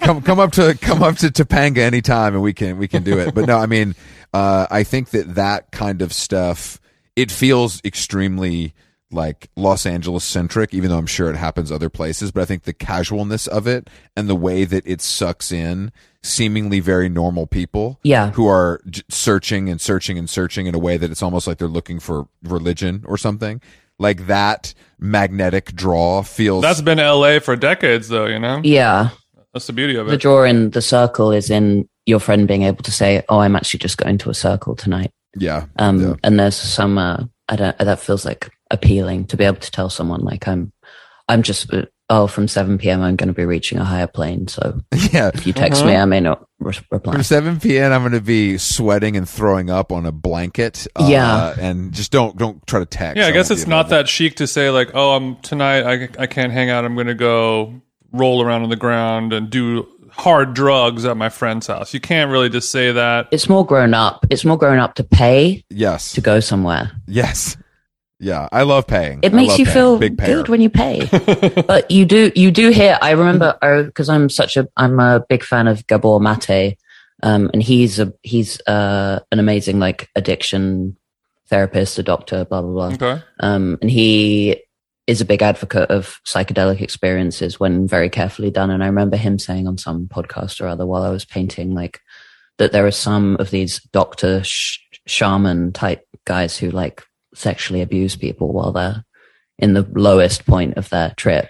come come up to come up to Topanga anytime, and we can we can do it. But no, I mean, uh, I think that that kind of stuff it feels extremely like Los Angeles centric, even though I'm sure it happens other places. But I think the casualness of it and the way that it sucks in seemingly very normal people, Yeah. who are j- searching and searching and searching in a way that it's almost like they're looking for religion or something. Like that magnetic draw feels. That's been LA for decades, though. You know, Yeah, that's the beauty of it. the draw in the circle is in your friend being able to say, "Oh, I'm actually just going to a circle tonight." yeah. Um, Yeah. and there's some uh, I don't that feels like appealing to be able to tell someone like I'm, I'm just uh, oh from 7 p.m. I'm going to be reaching a higher plane. So Yeah. if you text me, I may not re- reply. From 7 p.m., I'm going to be sweating and throwing up on a blanket. Uh, Yeah. And just don't don't try to text. Yeah, I guess it's not that chic to say like, "Oh, I'm tonight. I I can't hang out. I'm gonna go roll around on the ground and do hard drugs at my friend's house." You can't really just say that. It's more grown up. It's more grown up to pay Yes. to go somewhere. Yes. Yeah. I love paying. It I makes you paying. feel Big payer. good when you pay. but you do you do hear I remember because I'm such a I'm a big fan of Gabor Mate um and he's a he's uh an amazing like addiction therapist a doctor blah blah blah Okay. um and he is a big advocate of psychedelic experiences when very carefully done and I remember him saying on some podcast or other while I was painting like that there are some of these doctor sh- shaman type guys who like sexually abuse people while they're in the lowest point of their trip.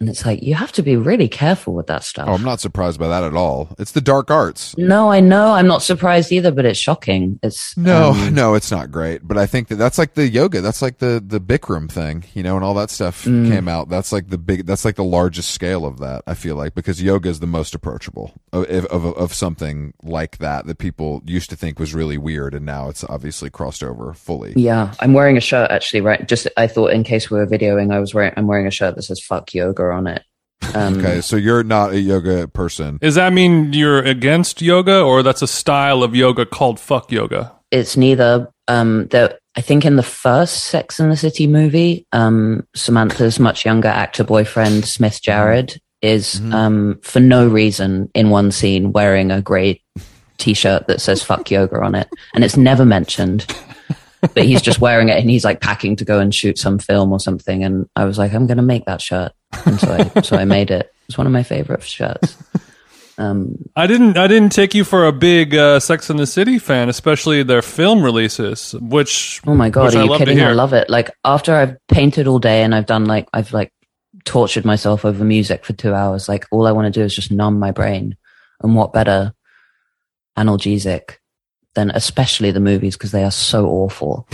And it's like, you have to be really careful with that stuff. Oh, I'm not surprised by that at all. It's the dark arts. no, I know. I'm not surprised either, but it's shocking. It's No, um, no, it's not great. But I think that that's like the yoga. That's like the the Bikram thing, you know, and all that stuff Mm. came out. That's like the big. That's like the largest scale of that. I feel like because yoga is the most approachable of of, of something like that that people used to think was really weird, and now it's obviously crossed over fully. Yeah, I'm wearing a shirt actually. Right, just I thought in case we were videoing, I was wearing. I'm wearing a shirt that says "fuck yoga" on it. Um, Okay, so you're not a yoga person. Does that mean you're against yoga, or that's a style of yoga called fuck yoga? It's neither. Um, there, I think in the first Sex and the City movie, um, Samantha's much younger actor boyfriend Smith Jerrod is Mhm. um, for no reason in one scene wearing a grey t-shirt that says "fuck yoga" on it, and it's never mentioned. but he's just wearing it, and he's like packing to go and shoot some film or something. And I was like, I'm going to make that shirt, and so I, so I made it. It's one of my favorite shirts. Um, I didn't. I didn't take you for a big uh, Sex and the City fan, especially their film releases. Which Oh my god, are I you kidding? I love it. Like after I've painted all day and I've done like I've like tortured myself over music for two hours, like all I want to do is just numb my brain. And what better analgesic than especially the movies because they are so awful.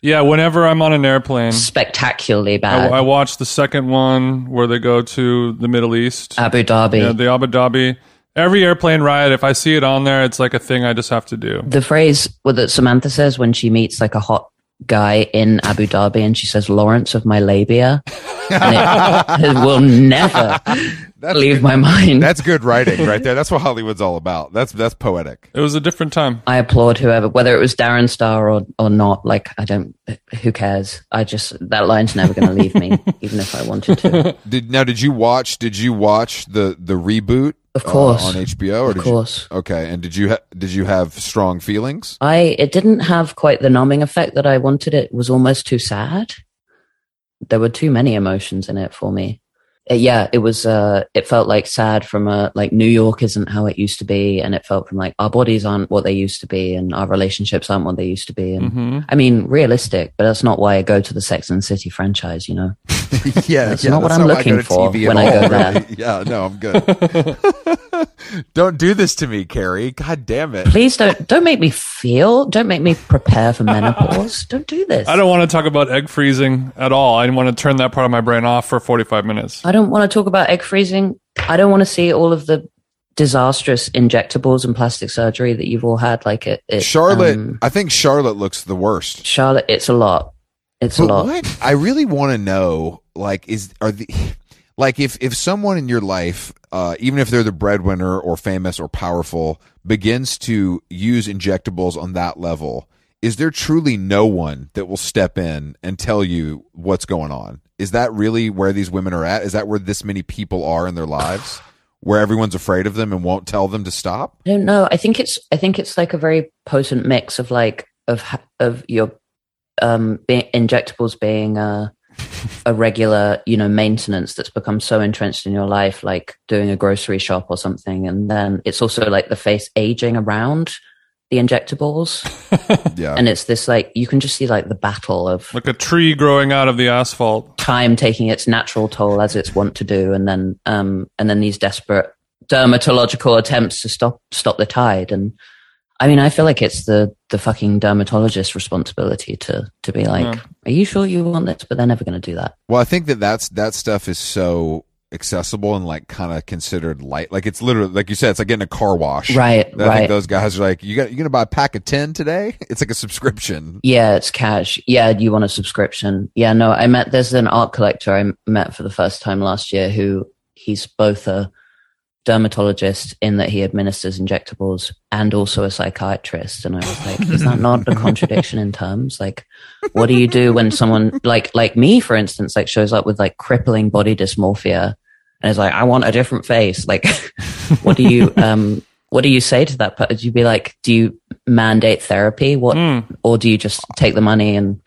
Yeah, whenever I'm on an airplane, Spectacularly bad. I watch the second one where they go to the Middle East, Abu Dhabi. yeah, the Abu Dhabi. Every airplane ride, if I see it on there, it's like a thing I just have to do. the phrase well, that Samantha says when she meets like a hot guy in Abu Dhabi and she says Lawrence of my labia and it, it will never That's leave good. my mind. That's good writing right there. That's what Hollywood's all about. That's that's poetic. It was a different time. I applaud whoever, whether it was Darren Star or, or not. Like, I don't, who cares? I just, that line's never going to leave me, even if I wanted to. Did now? Did you watch? Did you watch the the reboot? Of course. uh, on HBO. Or Of course. You, okay, and did you ha- did you have strong feelings? I, it didn't have quite the numbing effect that I wanted. It was almost too sad. There were too many emotions in it for me. Uh, yeah, it was. Uh, it felt like sad from a like New York isn't how it used to be, and it felt from like our bodies aren't what they used to be, and our relationships aren't what they used to be. And hmm I mean, realistic, but that's not why I go to the Sex and the City franchise. You know, yeah, That's yeah, not what that's I'm why looking for TV at when I go there. really. Yeah, no, I'm good. Don't do this to me, Carrie. God damn it. please don't don't make me feel. Don't make me prepare for menopause. Don't do this. I don't want to talk about egg freezing at all. I want to turn that part of my brain off for 45 minutes. I don't want to talk about egg freezing. I don't want to see all of the disastrous injectables and plastic surgery that you've all had. Like it, it Charlotte, um, I think Charlotte looks the worst. Charlotte, it's a lot. It's a lot. what I really want to know, like, is are the like if if someone in your life, uh, even if they're the breadwinner or famous or powerful, begins to use injectables on that level, is there truly no one that will step in and tell you what's going on? Is that really where these women are at? Is that where this many people are in their lives? Where everyone's afraid of them and won't tell them to stop? I don't know. I think it's I think it's like a very potent mix of like of of your um be- injectables being a a regular you know maintenance that's become so entrenched in your life, like doing a grocery shop or something, and then it's also like the face aging around the injectables, Yeah. and it's this like you can just see like the battle of Like a tree growing out of the asphalt. time taking its natural toll as it's wont to do, and then um and then these desperate dermatological attempts to stop stop the tide. And I mean, I feel like it's the the fucking dermatologist's responsibility to to be like, Yeah. are you sure you want this? But they're never going to do that. Well, I think that that's that stuff is so accessible and like kind of considered light. Like it's literally like you said, it's like getting a car wash. Right, I think right. those guys are like, you got you gonna buy a pack of ten today? It's like a subscription. Yeah, it's cash. Yeah, do you want a subscription. Yeah, no, I met, there's an art collector I met for the first time last year who he's both a dermatologist in that he administers injectables and also a psychiatrist. And I was like, is that not a contradiction in terms? Like, what do you do when someone like, like me, for instance, like shows up with like crippling body dysmorphia and is like, I want a different face. Like, what do you, um, what do you say to that? person? Do you be like, do you mandate therapy? What, Hmm. or do you just take the money and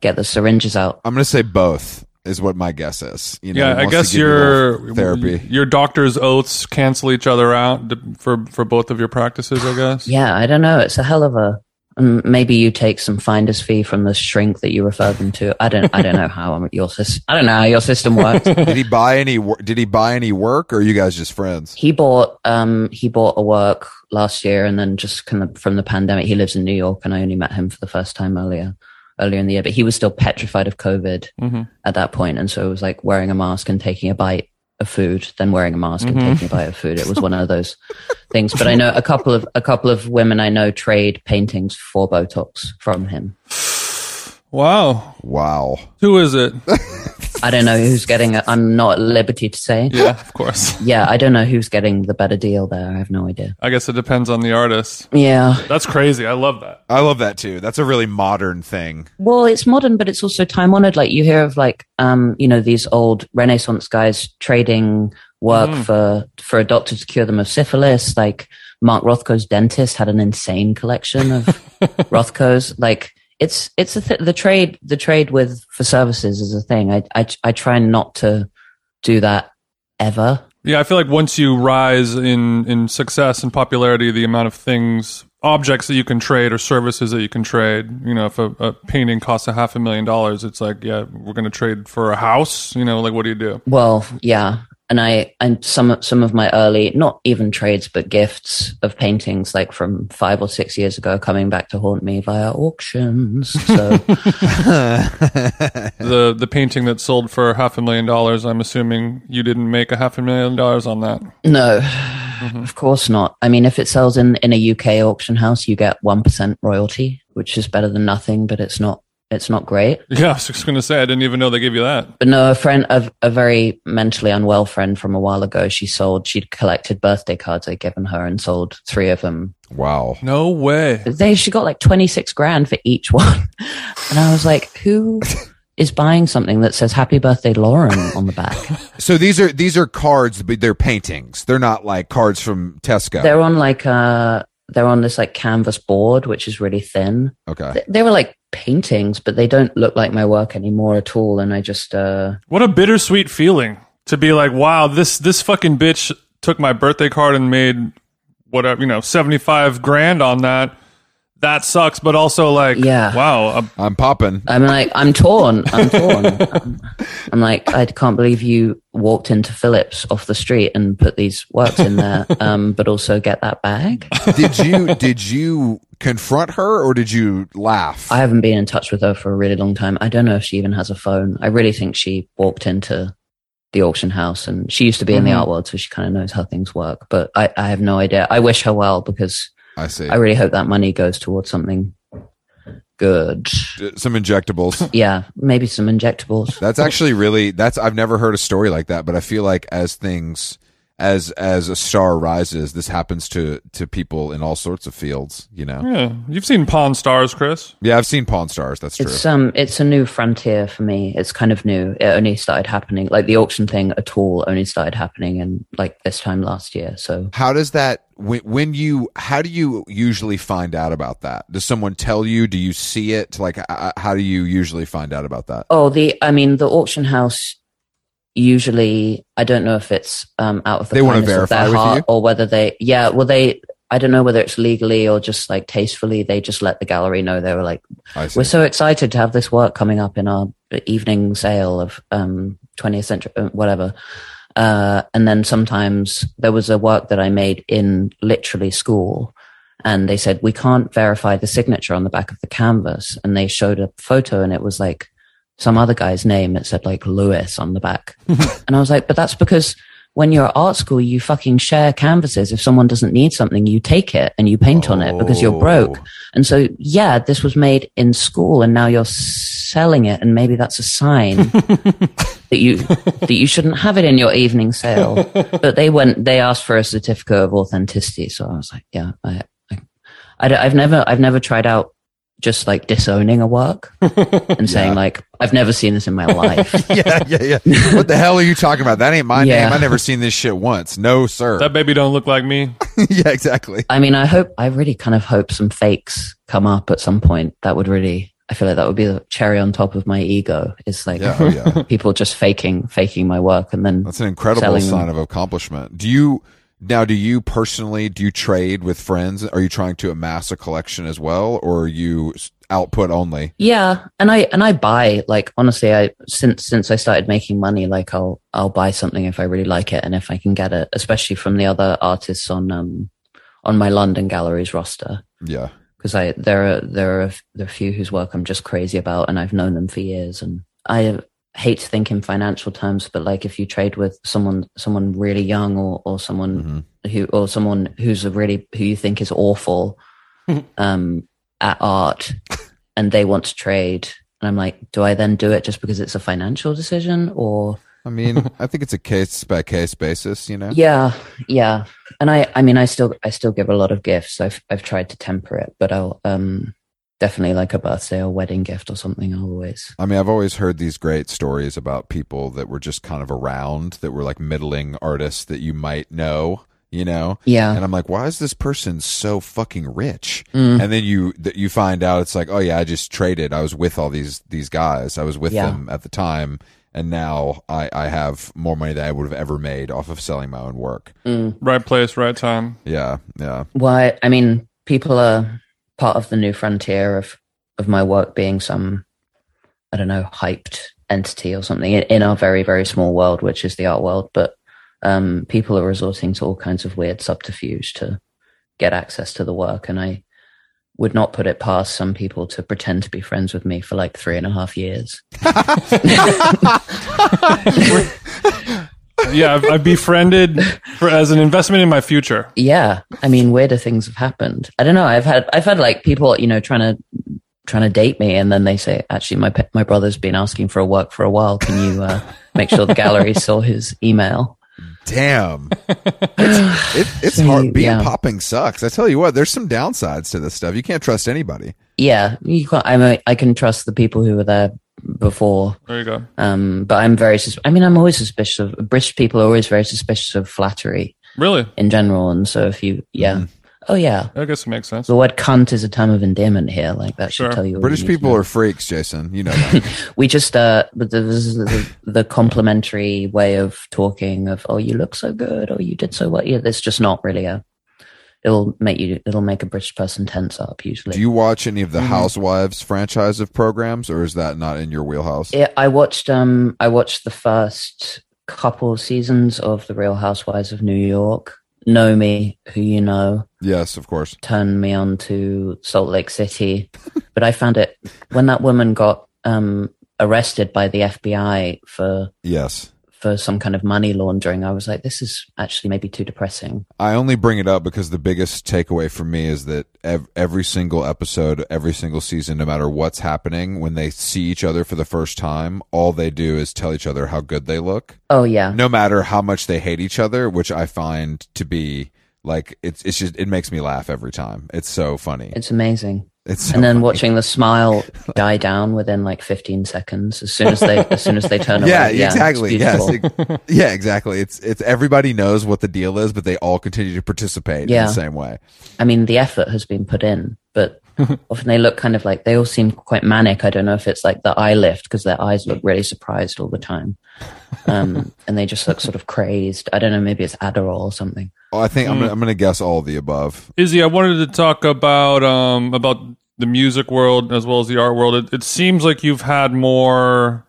get the syringes out? I'm gonna say both is what my guess is. You know, Yeah, I guess give you a little your therapy. your doctor's oaths cancel each other out for for both of your practices. I guess. Yeah, I don't know. It's a hell of a. um, Maybe you take some finder's fee from the shrink that you referred them to. I don't. I don't know how your system. I don't know how your system works. Did he buy any? wor- Did he buy any work, or are you guys just friends? he bought. Um. He bought a work last year, and then just kind of from the pandemic, he lives in New York, and I only met him for the first time earlier, earlier in the year. But he was still petrified of COVID hmm at that point, and so it was like wearing a mask and taking a bite of food, then wearing a mask Mhm. and taking a bite of food. It was one of those things. But I know a couple of a couple of women I know trade paintings for Botox from him. Wow. Wow. Who is it? I don't know who's getting it. I'm not at liberty to say. yeah, of course. Yeah, I don't know who's getting the better deal there. I have no idea. I guess it depends on the artist. Yeah. That's crazy. I love that. I love that too. That's a really modern thing. Well, it's modern, but it's also time honored. Like you hear of like, um, you know, these old Renaissance guys trading work Mhm. for, for a doctor to cure them of syphilis. Like Mark Rothko's dentist had an insane collection of Rothko's. Like it's, it's a th- the trade, the trade with for services is a thing. I, I, I try not to do that ever. Yeah, I feel like once you rise in in success and popularity, the amount of things, objects that you can trade or services that you can trade. You know, if a, a painting costs a half a million dollars, it's like, yeah, we're going to trade for a house. You know, like what do you do? Well, yeah. And I, and some, some of my early, not even trades, but gifts of paintings like from five or six years ago coming back to haunt me via auctions. So The the painting that sold for half a million dollars, I'm assuming you didn't make a half a million dollars on that. no, mm-hmm. of course not. I mean, if it sells in, in a UK auction house, you get 1% royalty, which is better than nothing, but it's not, it's not great. Yeah, I was just going to say I didn't even know they gave you that. But no, a friend, a, a very mentally unwell friend from a while ago, she sold, she'd collected birthday cards I'd given her and sold three of them wow. No way. they she got like 26 grand for each one and i was like who is buying something that says happy birthday lauren on the back So these are these are cards, but they're paintings. They're not like cards from Tesco. they're on like uh they're on this like canvas board which is really thin okay. Th- they were like paintings but they don't look like my work anymore at all and i just uh What a bittersweet feeling to be like, wow, this this fucking bitch took my birthday card and made whatever you know seventy five grand on that. That sucks, but also like, Yeah. wow, uh, I'm popping. I'm like, I'm torn. I'm torn. I'm, I'm like, I can't believe you walked into Phillips off the street and put these works in there, um, but also get that bag. did you did you confront her or did you laugh? I haven't been in touch with her for a really long time. I don't know if she even has a phone. I really think she walked into the auction house and she used to be in the Mhm. art world, so she kind of knows how things work. But I, I have no idea. I wish her well because I see. I really hope that money goes towards something good. Uh, some injectables. Yeah, maybe some injectables. That's actually really that's I've never heard a story like that, but I feel like as things as as a star rises, this happens to to people in all sorts of fields, you know. yeah. You've seen Pawn Stars, Chris. Yeah, I've seen Pawn Stars, that's true. It's um, it's a new frontier for me. It's kind of new. It only started happening, like the auction thing at all, only started happening in like this time last year. So How does that when when you how do you usually find out about that? Does someone tell you? Do you see it? Like uh, how do you usually find out about that? Oh, the I mean, the auction house usually I don't know if it's um out of the They kindness of verify their with heart you? or whether they yeah, well they I don't know whether it's legally or just like tastefully they just let the gallery know. They were like we're so excited to have this work coming up in our evening sale of um 20th century uh, whatever. Uh and then sometimes there was a work that I made in literally school and they said we can't verify the signature on the back of the canvas. And they showed a photo and it was like some other guy's name it said like lewis on the back. And i was like but that's because when you're at art school you fucking share canvases. If someone doesn't need something you take it and you paint on it because you're broke. Oh. and so yeah this was made in school and now you're selling it and maybe that's a sign that you that you shouldn't have it in your evening sale. But they went they asked for a certificate of authenticity. So i was like yeah I, I, I I've never i've never tried out just like disowning a work and saying Yeah. like i've never seen this in my life yeah, yeah, yeah. What the hell are you talking about? That ain't my Yeah. name. I never seen this shit once. No, sir. That baby don't look like me. yeah, exactly. i mean i hope i really kind of hope some fakes come up at some point that would really i feel like that would be the cherry on top of my ego It's like Yeah, oh yeah. people just faking faking my work and then That's an incredible Selling them. sign of accomplishment. Do you now? Do you personally do you trade with friends? Are you trying to amass a collection as well, or are you output only? Yeah, and I and I buy like honestly, I since since I started making money, like I'll I'll buy something if I really like it, and if I can get it, especially from the other artists on um on my London galleries roster, Yeah, because I there are there are there are a few whose work I'm just crazy about, and I've known them for years, and I hate to think in financial terms, but like if you trade with someone someone really young or or someone Mhm. who or someone who's a really who you think is awful um at art and they want to trade and i'm like do i then do it just because it's a financial decision or I mean, I think it's a case by case basis. You know. yeah yeah and i i mean i still i still give a lot of gifts i've i've tried to temper it but i'll um definitely like a birthday or wedding gift or something always I mean, I've always heard these great stories about people that were just kind of around that were like middling artists that you might know, you know. yeah And I'm like, why is this person so fucking rich? Mm. And then you that you find out it's like, oh yeah, I just traded. I was with all these these guys. I was with Yeah. them at the time, and now I I have more money than I would have ever made off of selling my own work. Mm. Right place, right time. Yeah, yeah, why i mean people are part of the new frontier of of my work being some i don't know hyped entity or something in, in our very very small world which is the art world. But um people are resorting to all kinds of weird subterfuge to get access to the work. And i would not put it past some people to pretend to be friends with me for like three and a half years Yeah, I've, I've befriended for, as an investment in my future. yeah i mean weirder things have happened i don't know i've had i've had like people you know trying to trying to date me and then they say actually my my brother's been asking for a work for a while can you uh, make sure the gallery saw his email damn. it's it, it's hard. Being Yeah. popping sucks. I tell you what, there's some downsides to this stuff. You can't trust anybody. yeah you can't i mean i can trust the people who were there before There you go. um but i'm very sus- i mean i'm always suspicious of british people are always very suspicious of flattery Really? in general and so if you yeah Oh yeah. I guess it makes sense. The word cunt is a term of endearment here. Like that should tell you. all British you people know. are freaks, Jason. You know that. We just uh, but this is the, the complimentary way of talking of oh you look so good or you did so well. Yeah, it's just not really a. It'll make you. It'll make a British person tense up usually. Do you watch any of the Mm-hmm. Housewives franchise of programs, or is that not in your wheelhouse? Yeah, I watched. Um, I watched the first couple seasons of The Real Housewives of New York. Know me, who you know, Yes, of course. turned me on to Salt Lake City, but I found it when that woman got um arrested by the FBI for Yes. For some kind of money laundering. I was like, this is actually maybe too depressing. I only bring it up because the biggest takeaway for me is that ev- every single episode, every single season, no matter what's happening, when they see each other for the first time, all they do is tell each other how good they look, Oh yeah, no matter how much they hate each other, which I find to be like it's it's just it makes me laugh every time. It's so funny. it's amazing. It's so and then funny. watching the smile die down within like 15 seconds as soon as they as soon as they turn away. Yeah, exactly. Yes, ex- yeah, exactly. It's it's everybody knows what the deal is, but they all continue to participate in Yeah. the same way. I mean, the effort has been put in, but often they look kind of like they all seem quite manic. I don't know if it's like the eye lift because their eyes look really surprised all the time, um, and they just look sort of crazed. I don't know. Maybe it's Adderall or something. Oh, I think I'm gonna, I'm going to guess all of the above. Issy, I wanted to talk about um about the music world as well as the art world. It, it seems like you've had more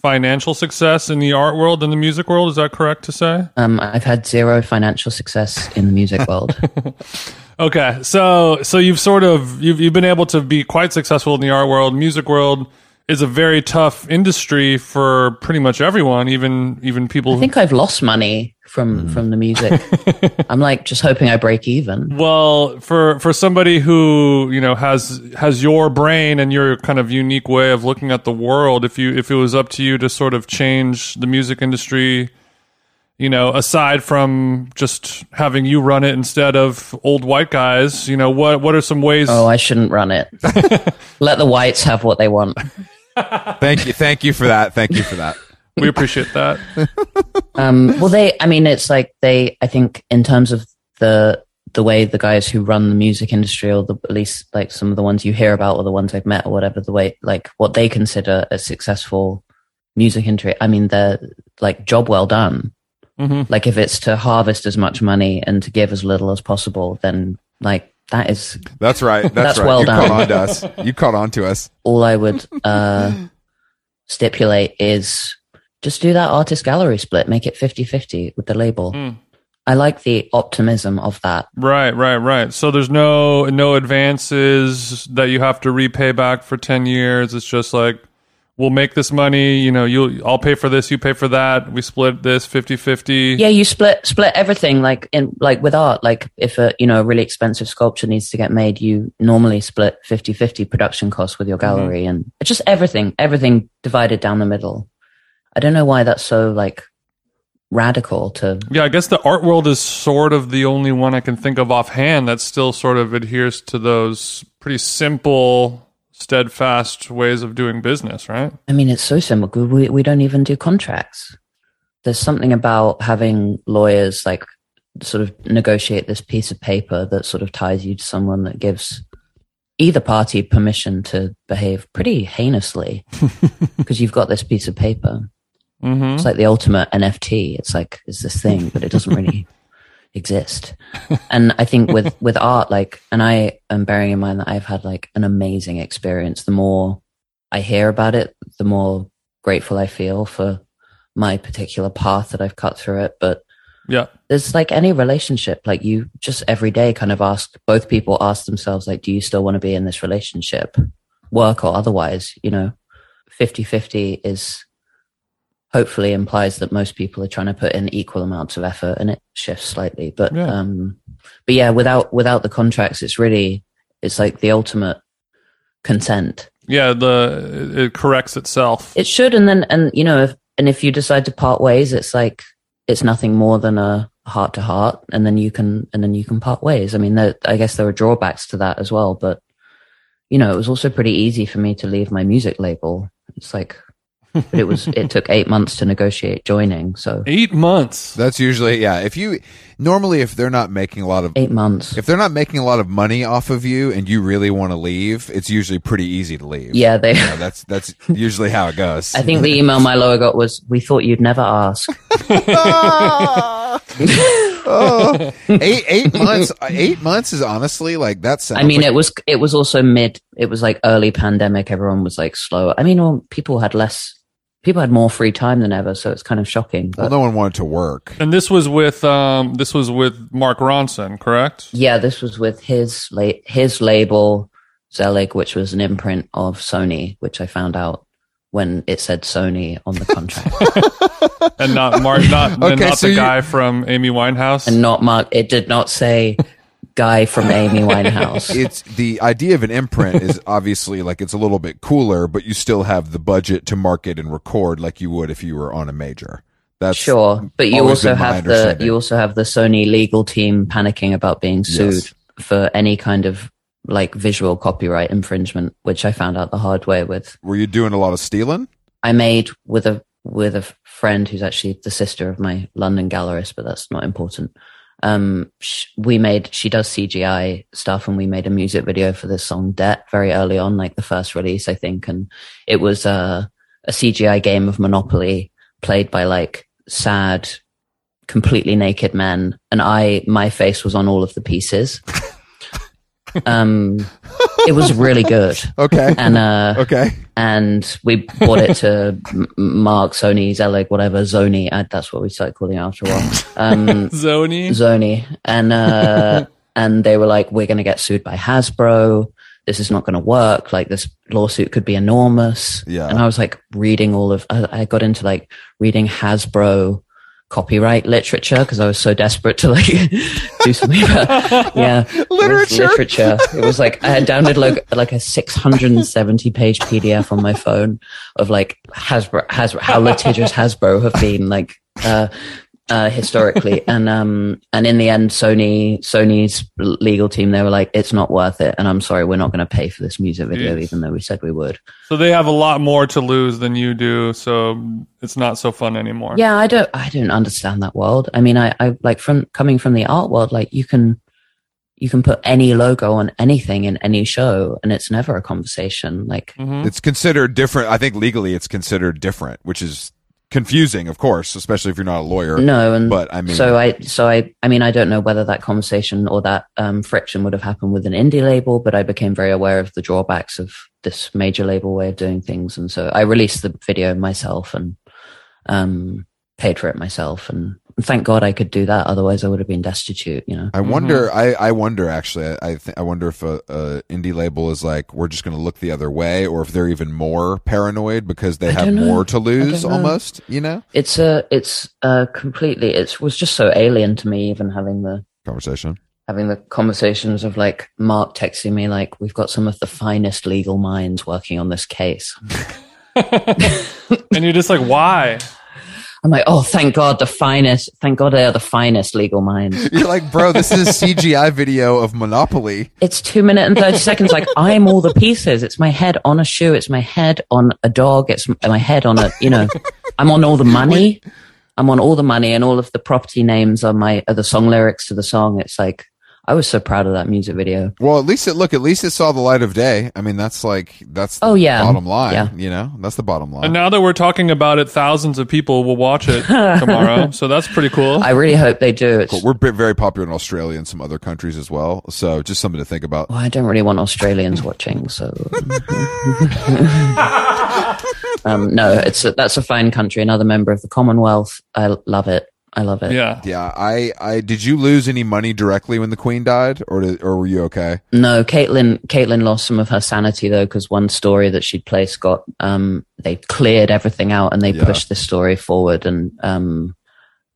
financial success in the art world than the music world. Is that correct to say? Um, I've had zero financial success in the music world. Okay, so so you've sort of you've you've been able to be quite successful in the art world. Music world is a very tough industry for pretty much everyone, even even people. I think I've lost money from hmm. from the music. I'm like just hoping I break even. Well, for for somebody who you know has has your brain and your kind of unique way of looking at the world, if you if it was up to you to sort of change the music industry, you know, aside from just having you run it instead of old white guys, you know, what what are some ways? Oh, I shouldn't run it. Let the whites have what they want. Thank you, thank you for that. Thank you for that. we appreciate that. Um, well, they, I mean, it's like they, I think in terms of the, the way the guys who run the music industry or the, at least like some of the ones you hear about or the ones I've met or whatever, the way, like what they consider a successful music industry. I mean, they're like job well done. Hmm Like if it's to harvest as much money and to give as little as possible, then like that is That's right. That's, That's right. well you done. caught on to us. You caught on to us. all I would, uh, stipulate is just do that artist gallery split, make it 50 50 with the label. Mm. I like the optimism of that. Right, right, right. So there's no no advances that you have to repay back for ten years. It's just like we'll make this money. You know, you'll I'll pay for this, you pay for that. We split this 50-50. Yeah, you split split everything like in like with art. Like if a you know a really expensive sculpture needs to get made, you normally split 50-50 production costs with your mm-hmm. gallery and just everything, everything divided down the middle. I don't know why that's so like radical to Yeah, I guess the art world is sort of the only one I can think of offhand that still sort of adheres to those pretty simple, steadfast ways of doing business, right? I mean, it's so simple. We we don't even do contracts. There's something about having lawyers like sort of negotiate this piece of paper that sort of ties you to someone that gives either party permission to behave pretty heinously because you've got this piece of paper. Mm-hmm. It's like the ultimate NFT. It's like it's this thing, but it doesn't really exist. And I think with with art, like, and I am bearing in mind that I've had like an amazing experience. The more I hear about it, the more grateful I feel for my particular path that I've cut through it. But Yeah. there's like any relationship, like you just every day kind of ask both people ask themselves, like, do you still want to be in this relationship, work or otherwise? You know, 50 50 is hopefully implies that most people are trying to put in equal amounts of effort and it shifts slightly. But, Yeah. um, but yeah, without, without the contracts, it's really, it's like the ultimate consent. Yeah, the it corrects itself. It should. And then, and you know, if, and if you decide to part ways, it's like, it's nothing more than a heart to heart. And then you can, and then you can part ways. I mean, there, I guess there are drawbacks to that as well, but you know, it was also pretty easy for me to leave my music label. It's like, but it was it took eight months to negotiate joining. So Eight months. That's usually yeah. If you normally if they're not making a lot of eight months. if they're not making a lot of money off of you and you really want to leave, it's usually pretty easy to leave. Yeah, they. You know, that's that's usually how it goes. I think the email my lawyer got was, "We thought you'd never ask." oh, eight eight months. Eight months is honestly like that sounds. I mean, like- it was it was also mid. It was like early pandemic. Everyone was like slow. I mean, well, people had less. People had more free time than ever, so it's kind of shocking. well, But no one wanted to work. And this was with um this was with Mark Ronson, correct? yeah, this was with his la- his label Zelig, which was an imprint of Sony, which I found out when it said Sony on the contract, And not Mark not and Okay, not so the you- guy from Amy Winehouse. and not Mark. It did not say guy from Amy Winehouse. It's the idea of an imprint is obviously like it's a little bit cooler, but you still have the budget to market and record like you would if you were on a major. That's Sure, but you also have the you also have the Sony legal team panicking about being sued Yes. for any kind of like visual copyright infringement, which I found out the hard way with. Were you doing a lot of stealing? I made with a with a friend who's actually the sister of my London gallerist, but that's not important. Um, sh- we made she does CGI stuff, and we made a music video for this song "Debt" very early on, like the first release, I think, and it was uh, a CGI game of Monopoly played by like sad, completely naked men, and I my face was on all of the pieces. um, it was really good, Okay. and uh, okay. and we bought it to Mark, Sony, Zelig, whatever, Zony. Uh, that's what we started calling it after a while. Um, Zony. Zony, and uh, and they were like, "We're going to get sued by Hasbro. This is not going to work. Like this lawsuit could be enormous." Yeah. And I was like reading all of. I, I got into like reading Hasbro copyright literature because I was so desperate to like do something about yeah it Literature. literature it was like I had downloaded like like a 670 page PDF on my phone of like Hasbro Hasbro how litigious Hasbro have been like uh uh, historically, and um, and in the end, Sony Sony's legal team they were like, "It's not worth it," and I'm sorry, we're not going to pay for this music video, Jeez. even though we said we would. So they have a lot more to lose than you do, so it's not so fun anymore. Yeah, I don't, I don't understand that world. I mean, I, I like from coming from the art world, like you can, you can put any logo on anything in any show, and it's never a conversation. Like, Mhm. It's considered different. I think legally it's considered different, which is confusing, of course, especially if you're not a lawyer. no, and But I mean, so I, so I, I mean, I don't know whether that conversation or that um, friction would have happened with an indie label, but I became very aware of the drawbacks of this major label way of doing things, and so I released the video myself and um, paid for it myself, and thank God I could do that. Otherwise, I would have been destitute. You know. I wonder. I, I wonder actually. I I, th- I wonder if a, a indie label is like we're just going to look the other way, or if they're even more paranoid because they I have more to lose. Almost, you know. It's a, it's uh completely. It was just so alien to me, even having the Conversation. having the conversations of like Mark texting me like, "We've got some of the finest legal minds working on this case." and you're just like, why? I'm like, "Oh, thank God, the finest. Thank God they are the finest legal minds." You're like, bro, this is a CGI video of Monopoly. It's two minute and thirty seconds. Like I'm all the pieces. It's my head on a shoe. It's my head on a dog. It's my head on a. You know, I'm on all the money. I'm on all the money, and all of the property names are my are the song lyrics to the song. It's like I was so proud of that music video. Well, at least it look. At least it saw the light of day. I mean, that's like that's the Oh, yeah. bottom line. Yeah. You know, that's the bottom line. And now that we're talking about it, thousands of people will watch it tomorrow. So that's pretty cool. I really hope they do. It's But we're bi- very popular in Australia and some other countries as well. So just something to think about. Well, I don't really want Australians watching, so um, no, it's a, that's a fine country, another member of the Commonwealth. I love it. I love it. yeah. Yeah, I, I did you lose any money directly when the Queen died, or did, or were you okay? No, Caitlin. Caitlin lost some of her sanity though, because one story that she'd placed got um, they cleared everything out and they Yeah. pushed this story forward, and um,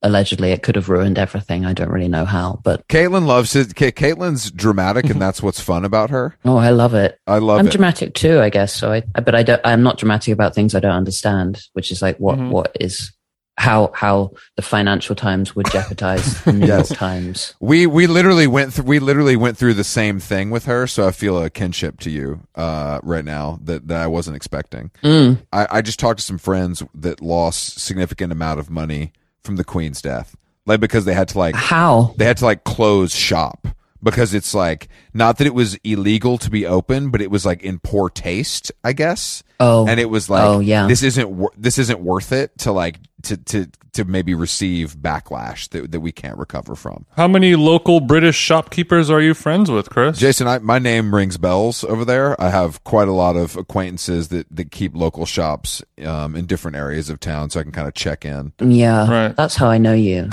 allegedly it could have ruined everything. I don't really know how, but Caitlin loves it. Ca- Caitlin's dramatic, and that's what's fun about her. oh, I love it. I love it. I'm it. dramatic too, I guess. So I, but I don't. I'm not dramatic about things I don't understand, which is like what Mhm. what is how how the Financial Times would jeopardize the New Yes. York Times. We we literally went through we literally went through the same thing with her, so I feel a kinship to you uh, right now that, that I wasn't expecting. Mm. I, I just talked to some friends that lost significant amount of money from the Queen's death, like because they had to like How? they had to like close shop because it's like not that it was illegal to be open, but it was like in poor taste, I guess. Oh, and it was like, Oh, yeah. this isn't wor- this isn't worth it to like to to to maybe receive backlash that that we can't recover from. How many local British shopkeepers are you friends with, Chris? Jason, I, my name rings bells over there. I have quite a lot of acquaintances that, that keep local shops um, in different areas of town, so I can kind of check in. yeah. Right. That's how I know you.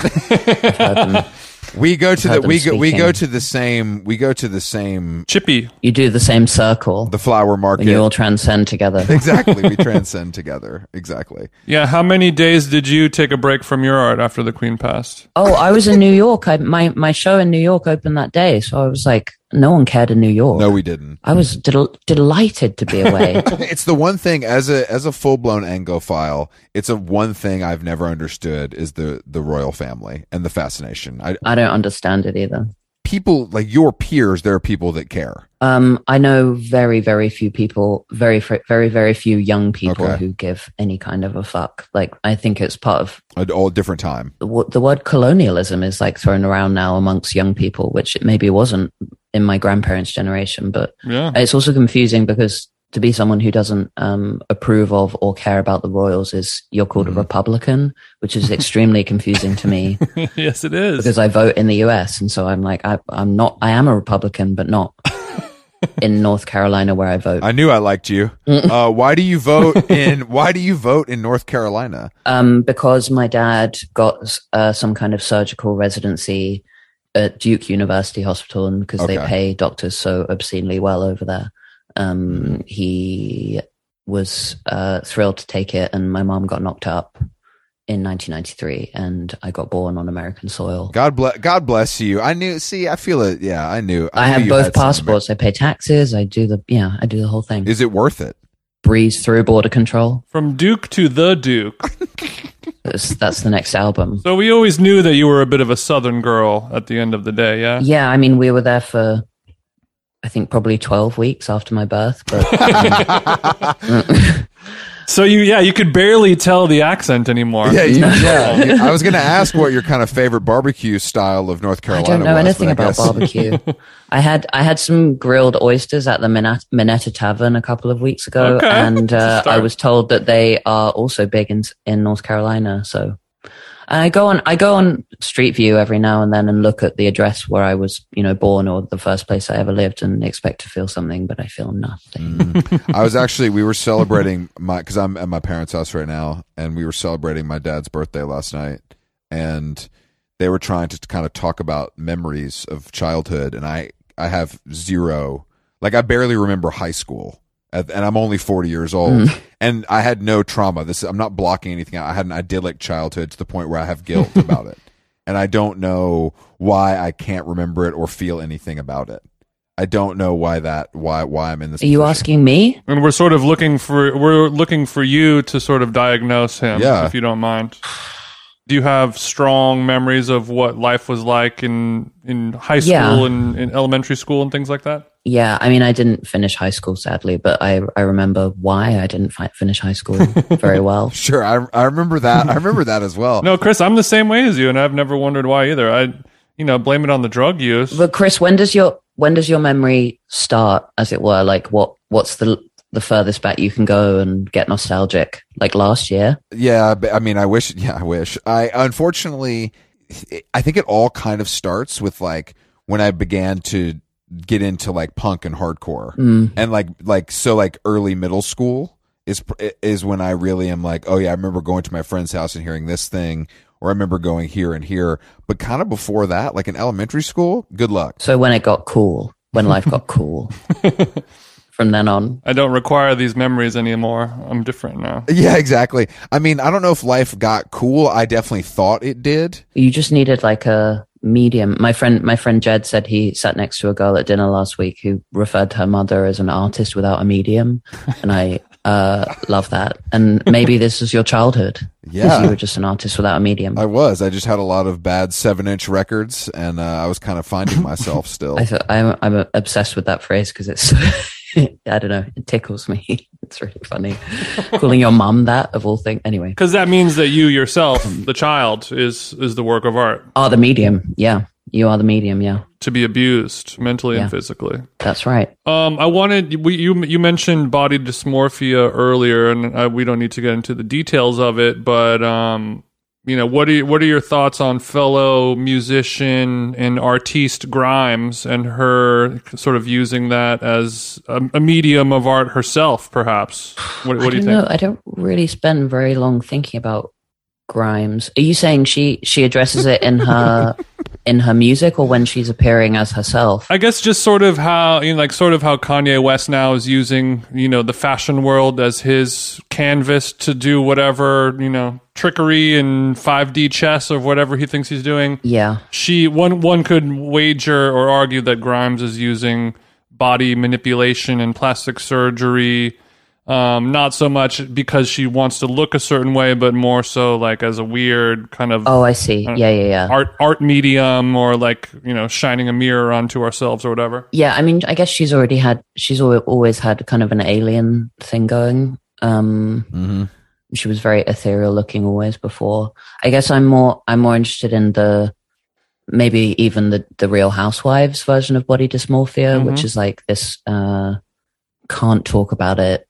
I've heard them. We go to the we go we go to the same we go to the same Chippy. You do the same circle the flower market. when you all transcend together. exactly, we transcend together. Exactly. Yeah, how many days did you take a break from your art after the Queen passed? Oh, I was in New York. I, my my show in New York opened that day, so I was like, no one cared in New York. No, we didn't. I was del- delighted to be away. It's the one thing as a as a full blown Anglophile. It's a one thing I've never understood is the the royal family and the fascination. I, I don't understand it either. People like your peers, there are people that care. Um, I know very, very few people, very, very, very few young people Okay. who give any kind of a fuck. Like, I think it's part of A all different time. the, the word colonialism is like thrown around now amongst young people, which it maybe wasn't in my grandparents' generation, but Yeah. it's also confusing because to be someone who doesn't um, approve of or care about the royals is you're called Mm-hmm. a Republican, which is extremely confusing to me yes, it is. because I vote in the US, and so I'm like I, I'm not. I am a Republican, but not in North Carolina where I vote. I knew I liked you. Uh, why do you vote in Why do you vote in North Carolina? Um, because my dad got uh, some kind of surgical residency at Duke University Hospital, and because they pay doctors so obscenely well over there, um, he was uh, thrilled to take it. And my mom got knocked up in 1993, and I got born on American soil. God bless. God bless you. I knew. See, I feel it. Yeah, I knew. I, knew have you both had some- passports. I pay taxes. I do the yeah. I do the whole thing. Is it worth it? Breeze through border control. From Duke to the Duke. That's, that's the next album. So we always knew that you were a bit of a Southern girl at the end of the day, yeah? Yeah, I mean, we were there for, I think, probably 12 weeks after my birth. But um, So you, yeah, you could barely tell the accent anymore. Yeah, you- yeah. I was going to ask what your kind of favorite barbecue style of North Carolina. I don't know was, anything about guess- barbecue. I had I had some grilled oysters at the Minetta, Minetta Tavern a couple of weeks ago, Okay. and uh, I was told that they are also big in in North Carolina. So I go on I go on Street View every now and then and look at the address where I was, you know, born or the first place I ever lived, and expect to feel something, but I feel nothing. Mm. I was actually we were celebrating my because I'm at my parents' house right now, and we were celebrating my dad's birthday last night, and they were trying to kind of talk about memories of childhood, and I I have zero, like I barely remember high school, and and I'm only 40 years old, mm. and I had no trauma. This I'm not blocking anything out. I had an idyllic childhood to the point where I have guilt about it, and I don't know why I can't remember it or feel anything about it. I don't know why that why why I'm in this. Are you position. asking me? And we're sort of looking for we're looking for you to sort of diagnose him, Yeah. if you don't mind. Do you have strong memories of what life was like in in high school Yeah. and in elementary school and things like that? Yeah, I mean, I didn't finish high school, sadly, but I I remember why I didn't fi- finish high school very well. Sure, I I remember that. I remember that as well. No, Chris, I'm the same way as you, and I've never wondered why either. I, you know, blame it on the drug use. But Chris, when does your when does your memory start, as it were? Like what what's the the furthest back you can go and get nostalgic? Like last year? Yeah, I mean, I wish. Yeah, I wish. I unfortunately, I think it all kind of starts with like when I began to get into like punk and hardcore, Mm. and like like so like early middle school is is when I really am like, oh yeah, I remember going to my friend's house and hearing this thing, or I remember going here and here. But kind of before that, like in elementary school, good luck. So when it got cool, when life got cool, from then on. I don't require these memories anymore. I'm different now. Yeah, exactly. I mean, I don't know if life got cool. I definitely thought it did. You just needed like a medium. My friend, my friend Jed said he sat next to a girl at dinner last week who referred to her mother as an artist without a medium, and I, uh, love that. And maybe this is your childhood. Yeah. you were just an artist without a medium. I was. I just had a lot of bad seven inch records, and uh, I was kind of finding myself still. I thought I'm I'm obsessed with that phrase because it's I don't know it tickles me. It's really funny calling your mom that of all things. Anyway, Because that means that you yourself, the child, is is the work of art are the medium? Yeah, you are the medium. Yeah, to be abused mentally Yeah. and physically. that's right. Um, I wanted we, you you mentioned body dysmorphia earlier, and uh, we don't need to get into the details of it, but um, you know, what are you, what are your thoughts on fellow musician and artiste Grimes and her sort of using that as a, a medium of art herself, perhaps? What, what do you think? know. I don't really spend very long thinking about Grimes. Are you saying she she addresses it in her in her music or when she's appearing as herself? I guess just sort of how you know, like sort of how Kanye West now is using you know the fashion world as his canvas to do whatever you know trickery and 5D chess or whatever he thinks he's doing. yeah, She one one could wager or argue that Grimes is using body manipulation and plastic surgery. Um, not so much because she wants to look a certain way, but more so like as a weird kind of Oh, I see. Yeah, yeah, yeah. art art medium or like you know shining a mirror onto ourselves or whatever. Yeah, I mean, I guess she's already had, she's al- always had kind of an alien thing going. Um, hmm she was very ethereal looking always before. I guess I'm more, I'm more interested in the, maybe even the, the Real Housewives version of body dysmorphia, which Mhm. is like this, uh, can't talk about it,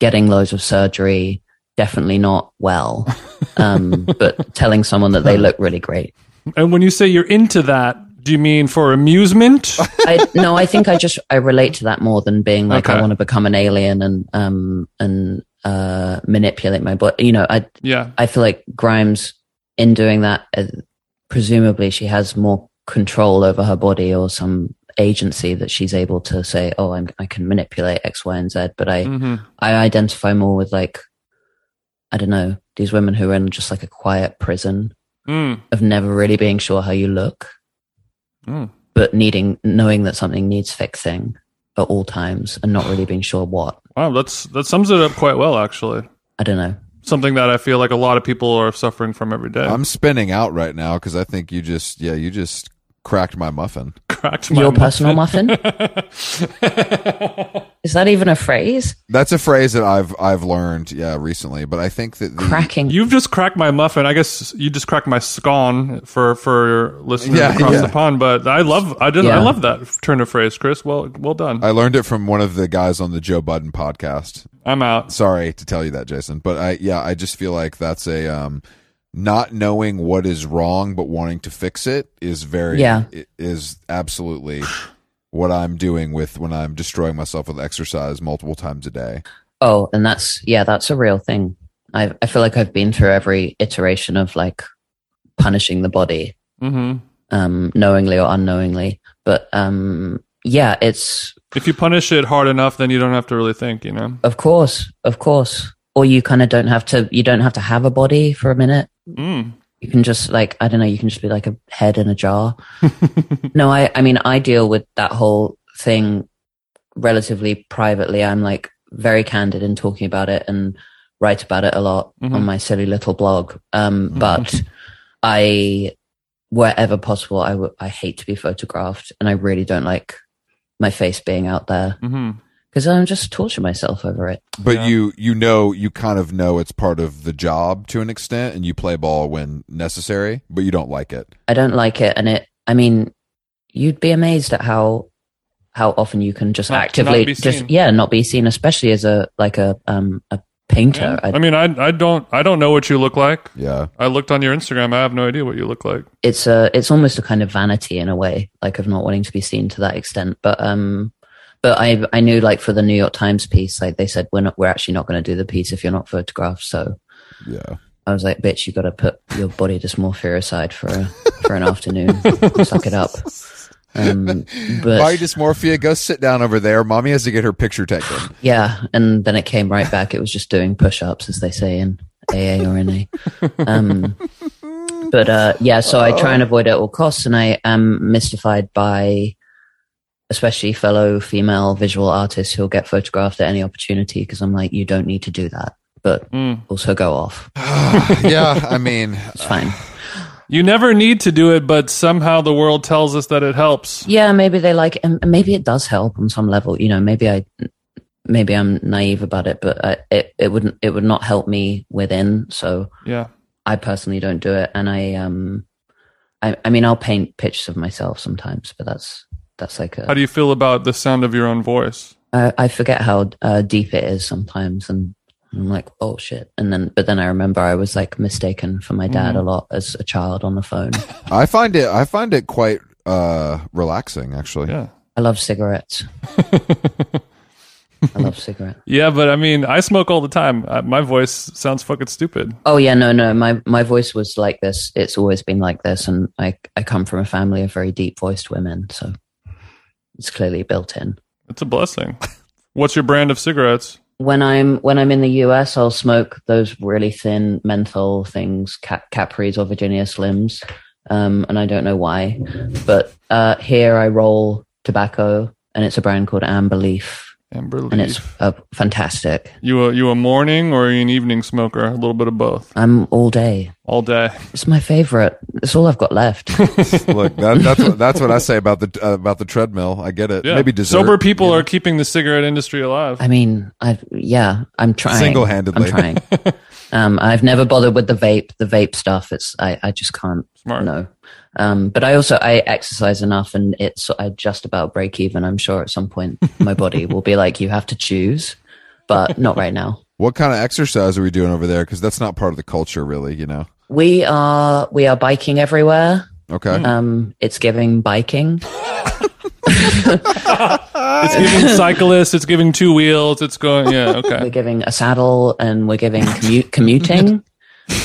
getting loads of surgery, definitely not well, um, but telling someone that they look really great. And when you say you're into that, do you mean for amusement? I no, I think I just I relate to that more than being like I want to become an alien and um and uh manipulate my body. You know, I yeah. I feel like Grimes in doing that, uh, presumably she has more control over her body or some agency that she's able to say, oh, I'm, I can manipulate X, Y, and Z. But I hmm I identify more with like I don't know these women who are in just like a quiet prison Mm. of never really being sure how you look Mm. but needing knowing that something needs fixing at all times and not really being sure what. Wow, that's that sums it up quite well, actually. I don't know. Something that I feel like a lot of people are suffering from every day. I'm spinning out right now because I think you just, yeah, you just cracked my muffin. Cracked my Your personal muffin? Is that even a phrase? That's a phrase that I've I've learned, yeah, recently. But I think that the, Cracking. You've just cracked my muffin. I guess you just cracked my scone for for listeners Yeah, across yeah. the pond. But I love I did I love that turn of phrase, Chris. Well well done. I learned it from one of the guys on the Joe Budden podcast. I'm out. Sorry to tell you that, Jason, but I yeah, I just feel like that's a um not knowing what is wrong but wanting to fix it is very Yeah. is absolutely what I'm doing with when I'm destroying myself with exercise multiple times a day. oh, and that's yeah, that's a real thing. I I feel like I've been through every iteration of like punishing the body, hmm um, knowingly or unknowingly. But um, yeah, it's If you punish it hard enough, then you don't have to really think. You know. of course, of course. Or you kind of don't have to. You don't have to have a body for a minute. Mm. you can just like i don't know you can just be like a head in a jar. No i i mean i deal with that whole thing relatively privately. I'm like very candid in talking about it and write about it a lot Mhm. on my silly little blog. Um but i wherever possible I w- I hate to be photographed and i really don't like my face being out there. Hmm because i'm just torture myself over it But Yeah. you you know you kind of know it's part of the job to an extent and you play ball when necessary, but you don't like it. I don't like it, and it. I mean, you'd be amazed at how how often you can just Not- actively not just yeah not be seen, especially as a like a um a painter. I I, mean, I I don't I don't know what you look like. Yeah. I looked on your Instagram. I have no idea what you look like. it's a it's almost a kind of vanity in a way, like of not wanting to be seen to that extent. But um, but I I knew like for the New York Times piece, like they said we're not we're actually not going to do the piece if you're not photographed. So Yeah. I was like, bitch, you got to put your body dysmorphia aside for a, for an afternoon. Suck it up. Um, but Body dysmorphia, go sit down over there. Mommy has to get her picture taken. Yeah, and then it came right back. It was just doing push-ups, as they say in AA or NA. Um, but uh, yeah, so I try and avoid it at all costs, and I am mystified by especially fellow female visual artists who'll get photographed at any opportunity because I'm like, you don't need to do that, but Mm. also go off. yeah, I mean, It's fine. You never need to do it, but somehow the world tells us that it helps. Yeah, maybe they like, and maybe it does help on some level. You know, maybe I, maybe I'm naive about it, but I, it it wouldn't it would not help me within. So Yeah. I personally don't do it, and I um, I I mean I'll paint pictures of myself sometimes, but that's that's like a. How do you feel about the sound of your own voice? I, I forget how uh, deep it is sometimes, and I'm like oh shit, and then but then I remember I was like mistaken for my dad a lot as a child on the phone. I find it I find it quite uh relaxing actually. Yeah. I love cigarettes. I love cigarettes. Yeah, but I mean, I smoke all the time. Uh, My voice sounds fucking stupid. Oh yeah, no, no. My my voice was like this. It's always been like this, and I I come from a family of very deep voiced women, so it's clearly built in. It's a blessing. What's your brand of cigarettes? When I'm when I'm in the US, I'll smoke those really thin menthol things, Cap- Capris or Virginia Slims, um, and I don't know why, but uh, here I roll tobacco, and it's a brand called Amber Leaf, Amber and it's Leaf. uh, fantastic. You a you a morning or you an evening smoker? A little bit of both. I'm all day. All day. It's my favorite. It's all I've got left. Look, that, that's what that's what I say about the uh, about the treadmill. I get it. Yeah. Maybe dessert. Sober people you know? are keeping the cigarette industry alive. I mean, I yeah, I'm trying. Single-handedly. I'm trying. um, I've never bothered with the vape, the vape stuff. It's I, I just can't. Smart. No. Um, but I also I exercise enough, and it's I just about break even. I'm sure at some point my body will be like, you have to choose, but not right now. What kind of exercise are we doing over there? Because that's not part of the culture, really. You know. We are we are biking everywhere. Okay. Um, it's giving biking. It's giving cyclists. It's giving two wheels. It's going. Yeah. Okay. We're giving a saddle, and we're giving commute, commuting.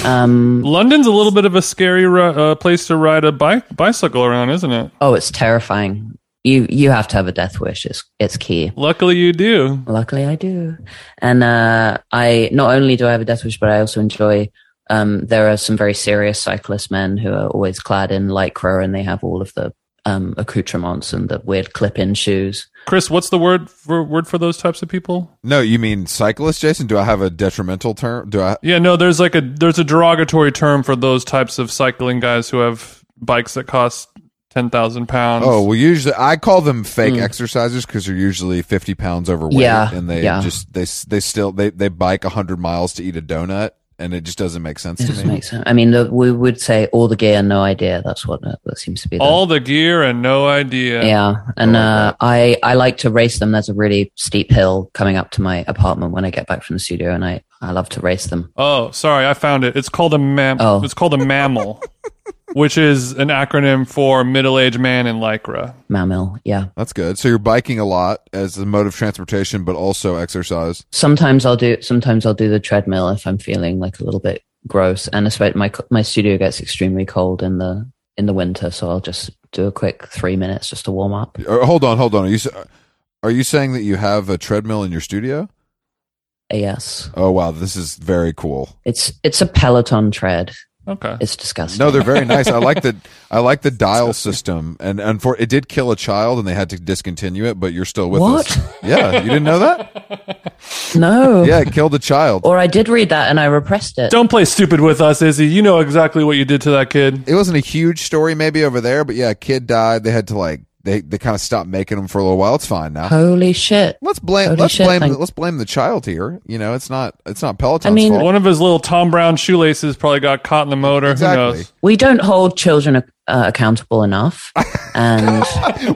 Um, London's a little bit of a scary uh, place to ride a bike bicycle around, isn't it? Oh, it's terrifying. You you have to have a death wish. It's it's key. Luckily, you do. Luckily, I do. And uh, I not only do I have a death wish, but I also enjoy. Um, there are some very serious cyclist men who are always clad in lycra, and they have all of the um, accoutrements and the weird clip-in shoes. Chris, what's the word for word for those types of people? no, you mean cyclist, Jason? Do I have a detrimental term? Do I? Yeah, no, there's like a there's a derogatory term for those types of cycling guys who have bikes that cost ten thousand pounds. Oh, well, usually I call them fake exercisers because they're usually fifty pounds overweight, Mm. Yeah, and they yeah. just they they still they they bike hundred miles to eat a donut, and it just doesn't make sense It to doesn't me. make sense. I mean, the, we would say all the gear, and no idea. That's what uh, that seems to be. The, all the gear and no idea. yeah, and I like uh. I I like to race them. There's a really steep hill coming up to my apartment when I get back from the studio, and I I love to race them. Oh, sorry, I found it. It's called a mam. Oh. It's called a MAMIL, which is an acronym for middle-aged man in lycra. MAMIL, yeah. That's good. So you're biking a lot as a mode of transportation, but also exercise. sometimes I'll do sometimes I'll do the treadmill if I'm feeling like a little bit gross, and especially my my studio gets extremely cold in the in the winter, so I'll just do a quick three minutes just to warm up. Uh, hold on, hold on. Are you are you saying that you have a treadmill in your studio? Yes, Oh wow, this is very cool. it's it's a Peloton tread. Okay. It's disgusting. No, they're very nice. I like the I like the dial system, and and for it did kill a child, and they had to discontinue it. But you're still with What? us. Yeah, you didn't know that? no. Yeah, it killed a child. Or I did read that and I repressed it. Don't play stupid with us, Issy. You know exactly what you did to that kid. It wasn't a huge story, maybe over there, but yeah, a kid died. They had to like they they kind of stopped making them for a little while. It's fine now. Holy shit! Let's blame Holy let's shit, blame thank- let's blame the child here. You know, it's not it's not Peloton's I mean- fault. One of his little Thom Browne shoelaces probably got caught in the motor. Exactly. Who knows? We don't hold children uh, accountable enough, and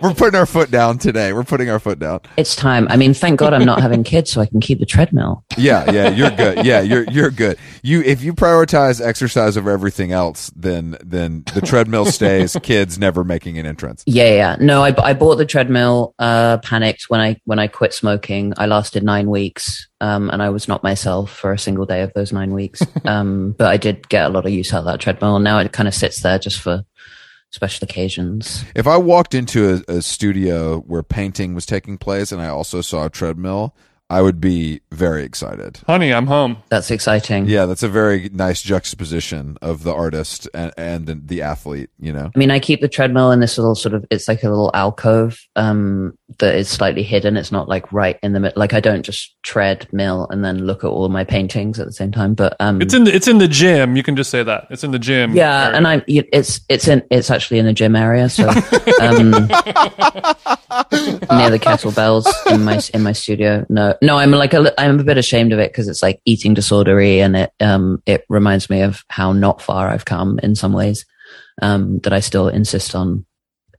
We're putting our foot down today. We're putting our foot down. it's time. I mean, thank God I'm not having kids, so I can keep the treadmill. Yeah, yeah, you're good. Yeah, you're you're good. You if you prioritize exercise over everything else, then then the treadmill stays. kids never making an entrance. Yeah, yeah. No, I, I bought the treadmill. Uh, panicked when I when I quit smoking. I lasted nine weeks, um, and I was not myself for a single day of those nine weeks. Um, but I did get a lot of use out of that treadmill. Now it kind of sits there just for special occasions. If I walked into a, a studio where painting was taking place and I also saw a treadmill, I would be very excited. Honey, I'm home. That's exciting. Yeah, that's a very nice juxtaposition of the artist and, and the athlete, you know? I mean, I keep the treadmill in this little sort of, it's like a little alcove, um, that is slightly hidden. It's not like right in the middle. Like I don't just treadmill and then look at all my paintings at the same time, but, um, It's in the it's in the gym. You can just say that. It's in the gym. yeah, area. and I'm, it's, it's in, it's actually in the gym area. So, um, near the kettlebells in my, in my studio. No, no, I'm like, a, I'm a bit ashamed of it because it's like eating disordery and it, um, it reminds me of how not far I've come in some ways, um, that I still insist on.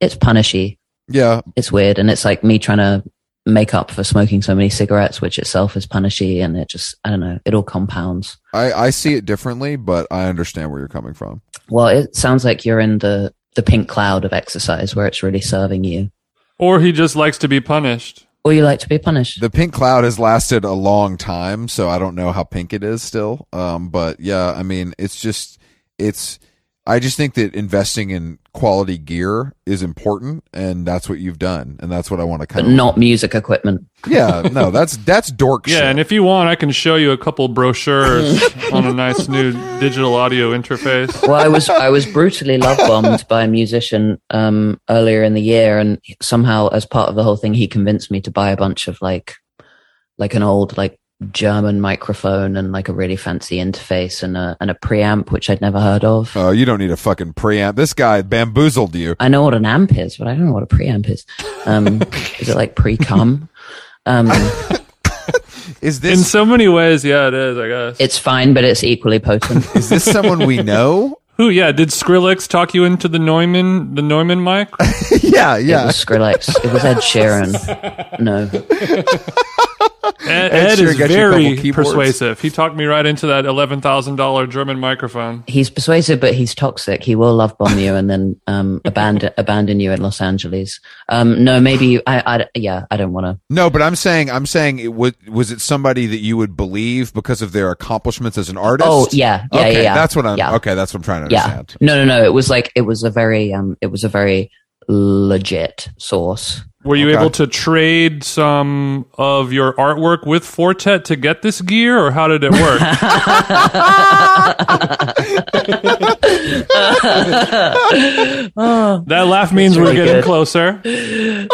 It's punishy. Yeah. it's weird and it's like me trying to make up for smoking so many cigarettes which itself is punishy and it just i don't know it all compounds I, I see it differently, but I understand where you're coming from. well it sounds like you're in the the pink cloud of exercise where it's really serving you or he just likes to be punished. or you like to be punished The pink cloud has lasted a long time, so I don't know how pink it is still. Um, but yeah, I mean, it's just, it's, I just think that investing in quality gear is important, and that's what you've done, and that's what I want to but of. not music equipment Yeah, no, that's that's dork Yeah, shit. and if you want, I can show you a couple brochures on a nice new digital audio interface. well i was i was brutally love bombed by a musician um earlier in the year and somehow as part of the whole thing he convinced me to buy a bunch of like like an old like german microphone and like a really fancy interface and a and a preamp which i'd never heard of Oh, you don't need a fucking preamp. This guy bamboozled you. I know what an amp is, but I don't know what a preamp is. Um, is it like pre-cum? Um, Is In so many ways, yeah, it is. I guess. it's fine, but it's equally potent. is this someone we know? Who? Yeah, did Skrillex talk you into the Neumann the Neumann mic? yeah, It yeah. was Skrillex. It was Ed Sheeran. No, Ed, Ed Ed Sheeran is got you a couple very persuasive. He talked me right into that eleven thousand dollar German microphone. he's persuasive, but he's toxic. He will love bomb you and then um, abandon abandon you in Los Angeles. Um, no, maybe you, I, I, yeah, I don't want to. No, but I'm saying, I'm saying, it was was it somebody that you would believe because of their accomplishments as an artist? Oh yeah, yeah, okay, yeah, yeah. that's what I'm. Yeah. Okay, that's what I'm trying to Yeah. understand. No, no, no. It was like it was a very um, it was a very legit source. Were you Okay. able to trade some of your artwork with Four Tet to get this gear, or how did it work? oh, that laugh means we're getting good. closer.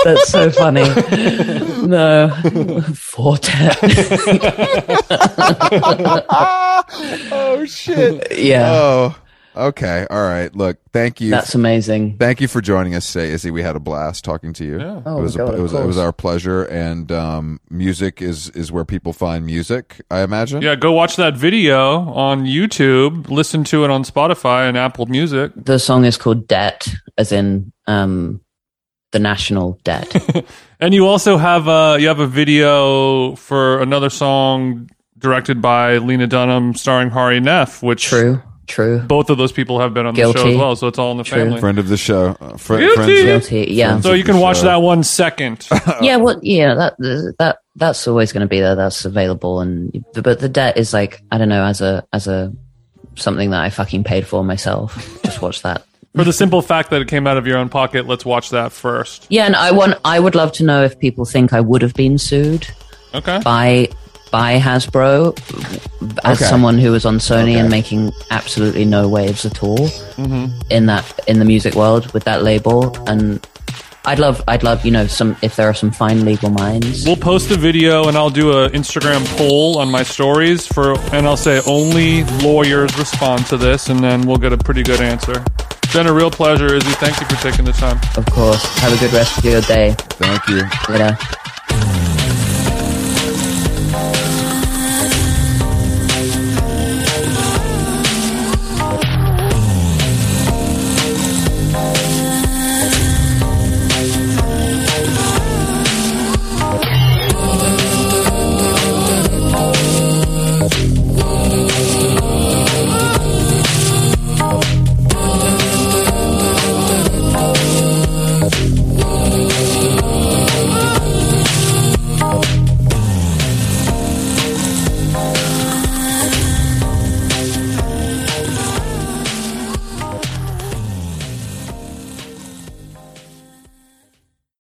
That's so funny. no, Four Tet. oh shit. yeah, Oh, okay. All right. Look, thank you. that's amazing. Thank you for joining us today, Issy. We had a blast talking to you. Yeah. Oh it was my a, it was it was our pleasure, and um, music is is where people find music. I imagine. Yeah, go watch that video on YouTube. Listen to it on Spotify and Apple Music. The song is called Debt, as in um, the national debt. And you also have a you have a video for another song directed by Lena Dunham, starring Hari Nef, which True, true. both of those people have been on the show as well. So it's all in the True. family. Friend of the show. Uh, fri- Guilty. friends of- Guilty. Yeah. friends So you can watch show. that one second. yeah, well, yeah, that that that's always going to be there. That's available, and but the debt is like I don't know, as a as a something that I fucking paid for myself. Just watch that. For the simple fact that it came out of your own pocket, let's watch that first. Yeah, and I want I would love to know if people think I would have been sued Okay. by by Hasbro as Okay. someone who was on Sony Okay. and making absolutely no waves at all Mm-hmm. in that in the music world with that label and. I'd love, I'd love, you know, some if there are some fine legal minds. We'll post the video and I'll do a Instagram poll on my stories for and I'll say only lawyers respond to this and then we'll get a pretty good answer. It's been a real pleasure, Issy. Thank you for taking the time. Of course. Have a good rest of your day. Thank you. Later.